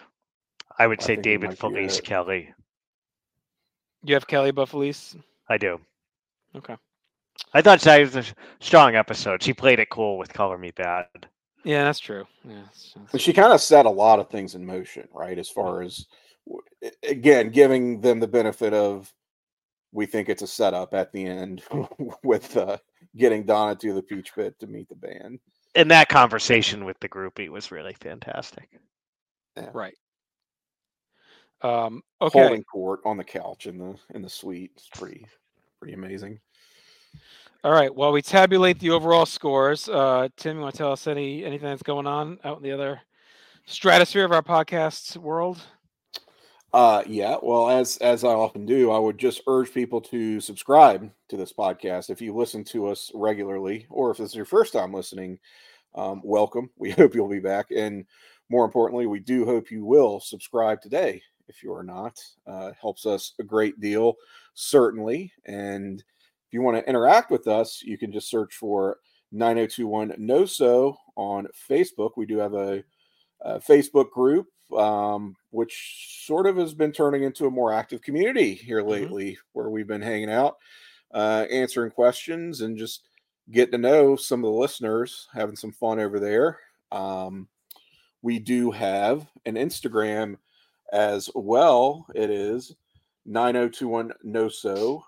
I would I say think David, Felice. Kelly. You have Kelly above Felice? I do. Okay. I thought that was a strong episode. She played it cool with Color Me Badd. Yeah, that's true. Yeah. it's- it's- And she kind of set a lot of things in motion, right? As far as again, giving them the benefit of we think it's a setup at the end <laughs> with uh, getting Donna to the Peach Pit to meet the band. And that conversation with the groupie was really fantastic. Right. Um, okay. Holding court on the couch in the in the suite. It's pretty pretty amazing. All right. While we tabulate the overall scores, uh, Tim, you want to tell us any anything that's going on out in the other stratosphere of our podcast world? Uh, yeah. Well, as as I often do, I would just urge people to subscribe to this podcast. If you listen to us regularly, or if this is your first time listening, um, welcome. <laughs> We hope you'll be back, and more importantly, we do hope you will subscribe today. If you are not, uh, helps us a great deal, certainly. And if you want to interact with us, you can just search for 9021NoSo on Facebook. We do have a uh, Facebook group, um, which sort of has been turning into a more active community here lately, where we've been hanging out, uh, answering questions, and just getting to know some of the listeners, having some fun over there. Um, we do have an Instagram as well. It is 9021 No So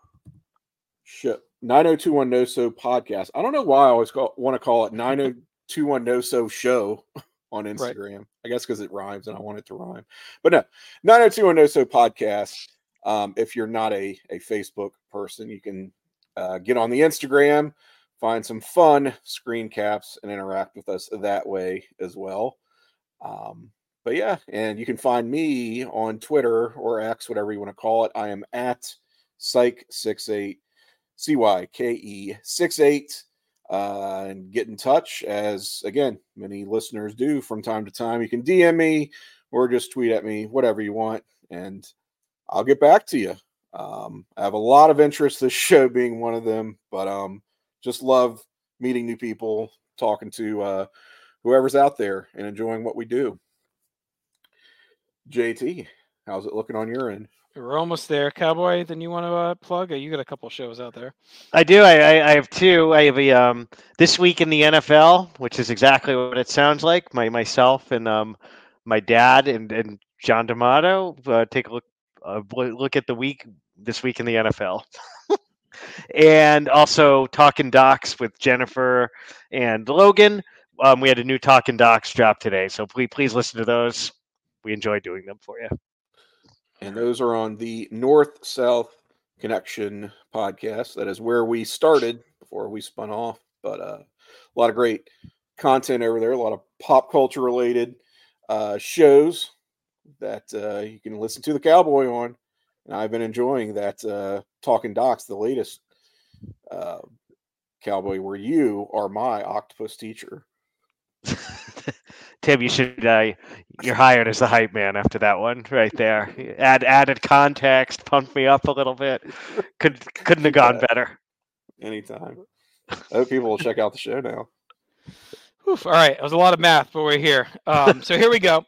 show 9021NoSo podcast. I don't know why I always call, want to call it 9021NoSo show on Instagram. I guess because it rhymes and I want it to rhyme. But no, 90210 No So podcast. Um, if you're not a, a Facebook person, you can uh, get on the Instagram, find some fun screen caps, and interact with us that way as well. Um, but yeah, and you can find me on Twitter or X, whatever you want to call it. I am at Cyke68, C Y K E 68 uh, and get in touch as again many listeners do from time to time. You can dm me or just tweet at me whatever you want and i'll get back to you. Um, i have a lot of interest this show being one of them but um, just love meeting new people talking to uh, whoever's out there and enjoying what we do. Jt how's it looking on your end We're almost there, Cowboy. Then you want to uh, plug? You got a couple shows out there. I do. I, I, I have two. I have a um this week in the NFL, which is exactly what it sounds like. My myself and um my dad and and John D'Amato uh, take a look uh, look at the week this week in the NFL. <laughs> and also talking docs with Jennifer and Logan. Um, we had a new talking docs drop today, so please please listen to those. We enjoy doing them for you. And those are on the North South Connection podcast. That is where we started before we spun off. But uh, a lot of great content over there, a lot of pop culture related uh, shows that uh, you can listen to the Cowboy on. And I've been enjoying that uh, Talking Docs, the latest uh, Cowboy, where you are my octopus teacher. <laughs> Tim, you should. Uh, you're hired as the hype man after that one, right there. Add added context, pumped me up a little bit. Could couldn't have gone better. Anytime. I hope people will check out the show now. Oof, all right, it was a lot of math, but we're here. Um, so here we go.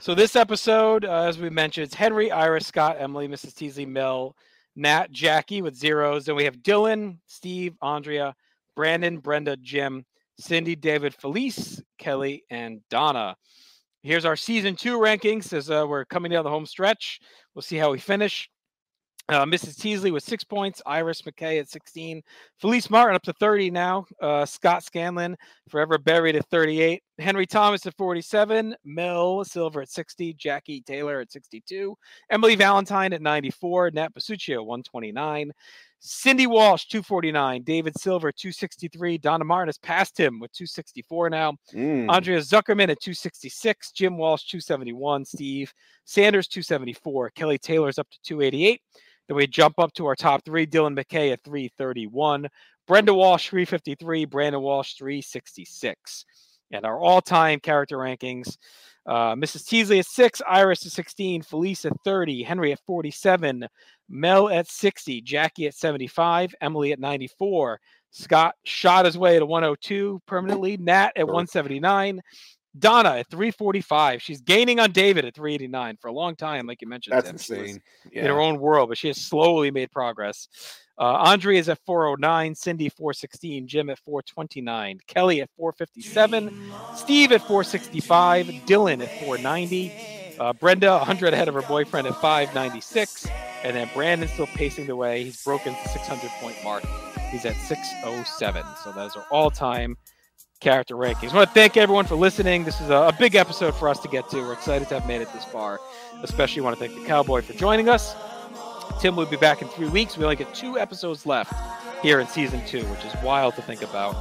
So this episode, uh, as we mentioned, it's Henry, Iris, Scott, Emily, Mrs. Teasley, Mill, Nat, Jackie with zeros. Then we have Dylan, Steve, Andrea, Brandon, Brenda, Jim, Cindy, David, Felice, Kelly, and Donna. Here's our season two rankings as uh, we're coming down the home stretch. We'll see how we finish. Uh, Mrs. Teasley with six points, Iris McKay at 16, Felice Martin up to 30 now, uh, Scott Scanlon forever buried at 38, Henry Thomas at 47, Mel Silver at 60, Jackie Taylor at 62, Emily Valentine at 94, Nat Bussichio 129, Cindy Walsh 249, David Silver 263, Donna Martin has passed him with 264 now, Mm. Andrea Zuckerman at 266, Jim Walsh 271, Steve Sanders 274, Kelly Taylor's up to 288. Then we jump up to our top three Dylan McKay at 331, Brenda Walsh 353, Brandon Walsh 366. And our all time character rankings uh, Mrs. Teasley at six, Iris at 16, Felice at 30, Henry at 47, Mel at 60, Jackie at 75, Emily at 94. Scott shot his way to 102 permanently, Nat at 179. Donna at 345. She's gaining on David at 389 for a long time, like you mentioned. That's Tim. Insane. in her own world, but she has slowly made progress. Uh, Andre is at 409, Cindy 416, Jim at 429, Kelly at 457, Steve at 465, Dylan at 490, uh, Brenda 100 ahead of her boyfriend at 596, and then Brandon still pacing the way. He's broken the 600 point mark. He's at 607. So those are all time character rankings. I want to thank everyone for listening. This is a, a big episode for us to get to. We're excited to have made it this far. Especially want to thank the Cowboy for joining us. Tim will be back in three weeks. We only get two episodes left here in season two, which is wild to think about.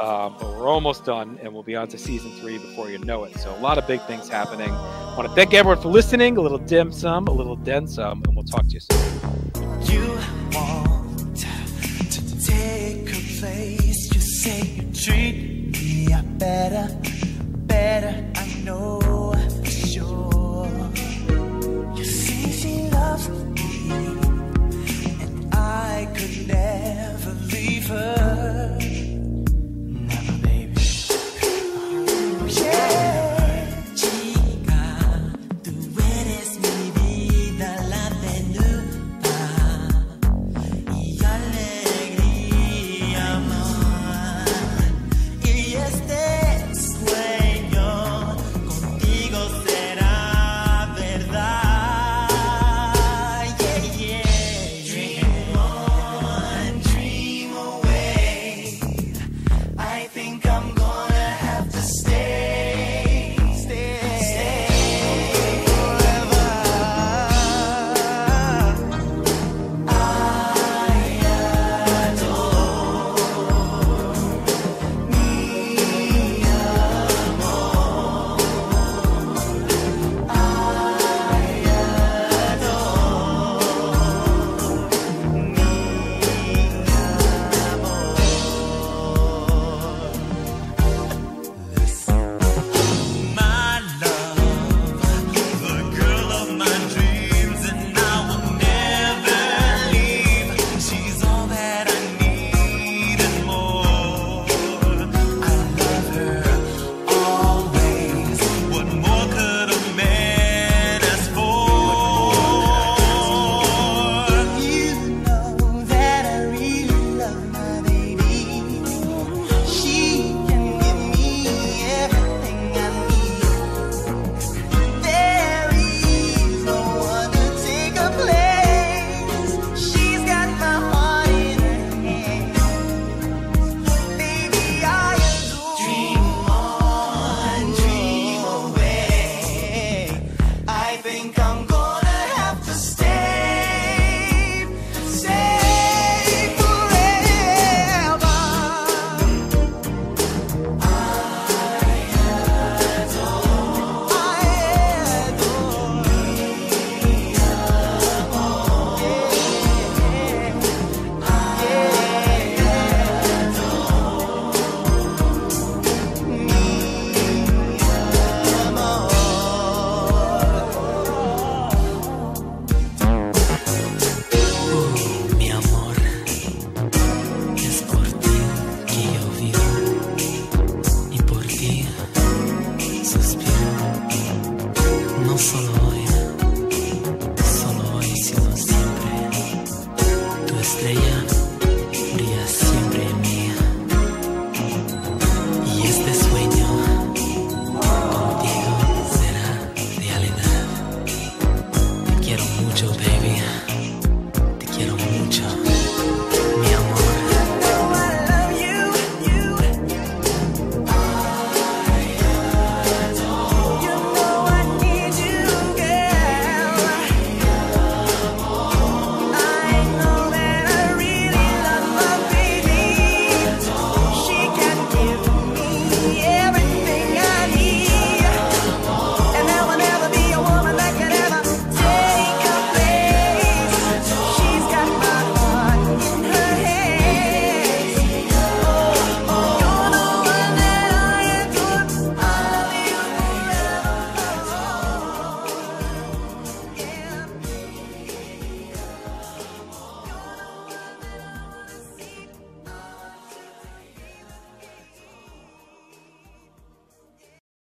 Um, but we're almost done, and we'll be on to season three before you know it. So a lot of big things happening. I want to thank everyone for listening. A little dim sum, a little den sum, and we'll talk to you soon. You want to take a place. You say you treat me better, better. I know for sure. You say she loves me, and I could never leave her. Never, baby. Yeah.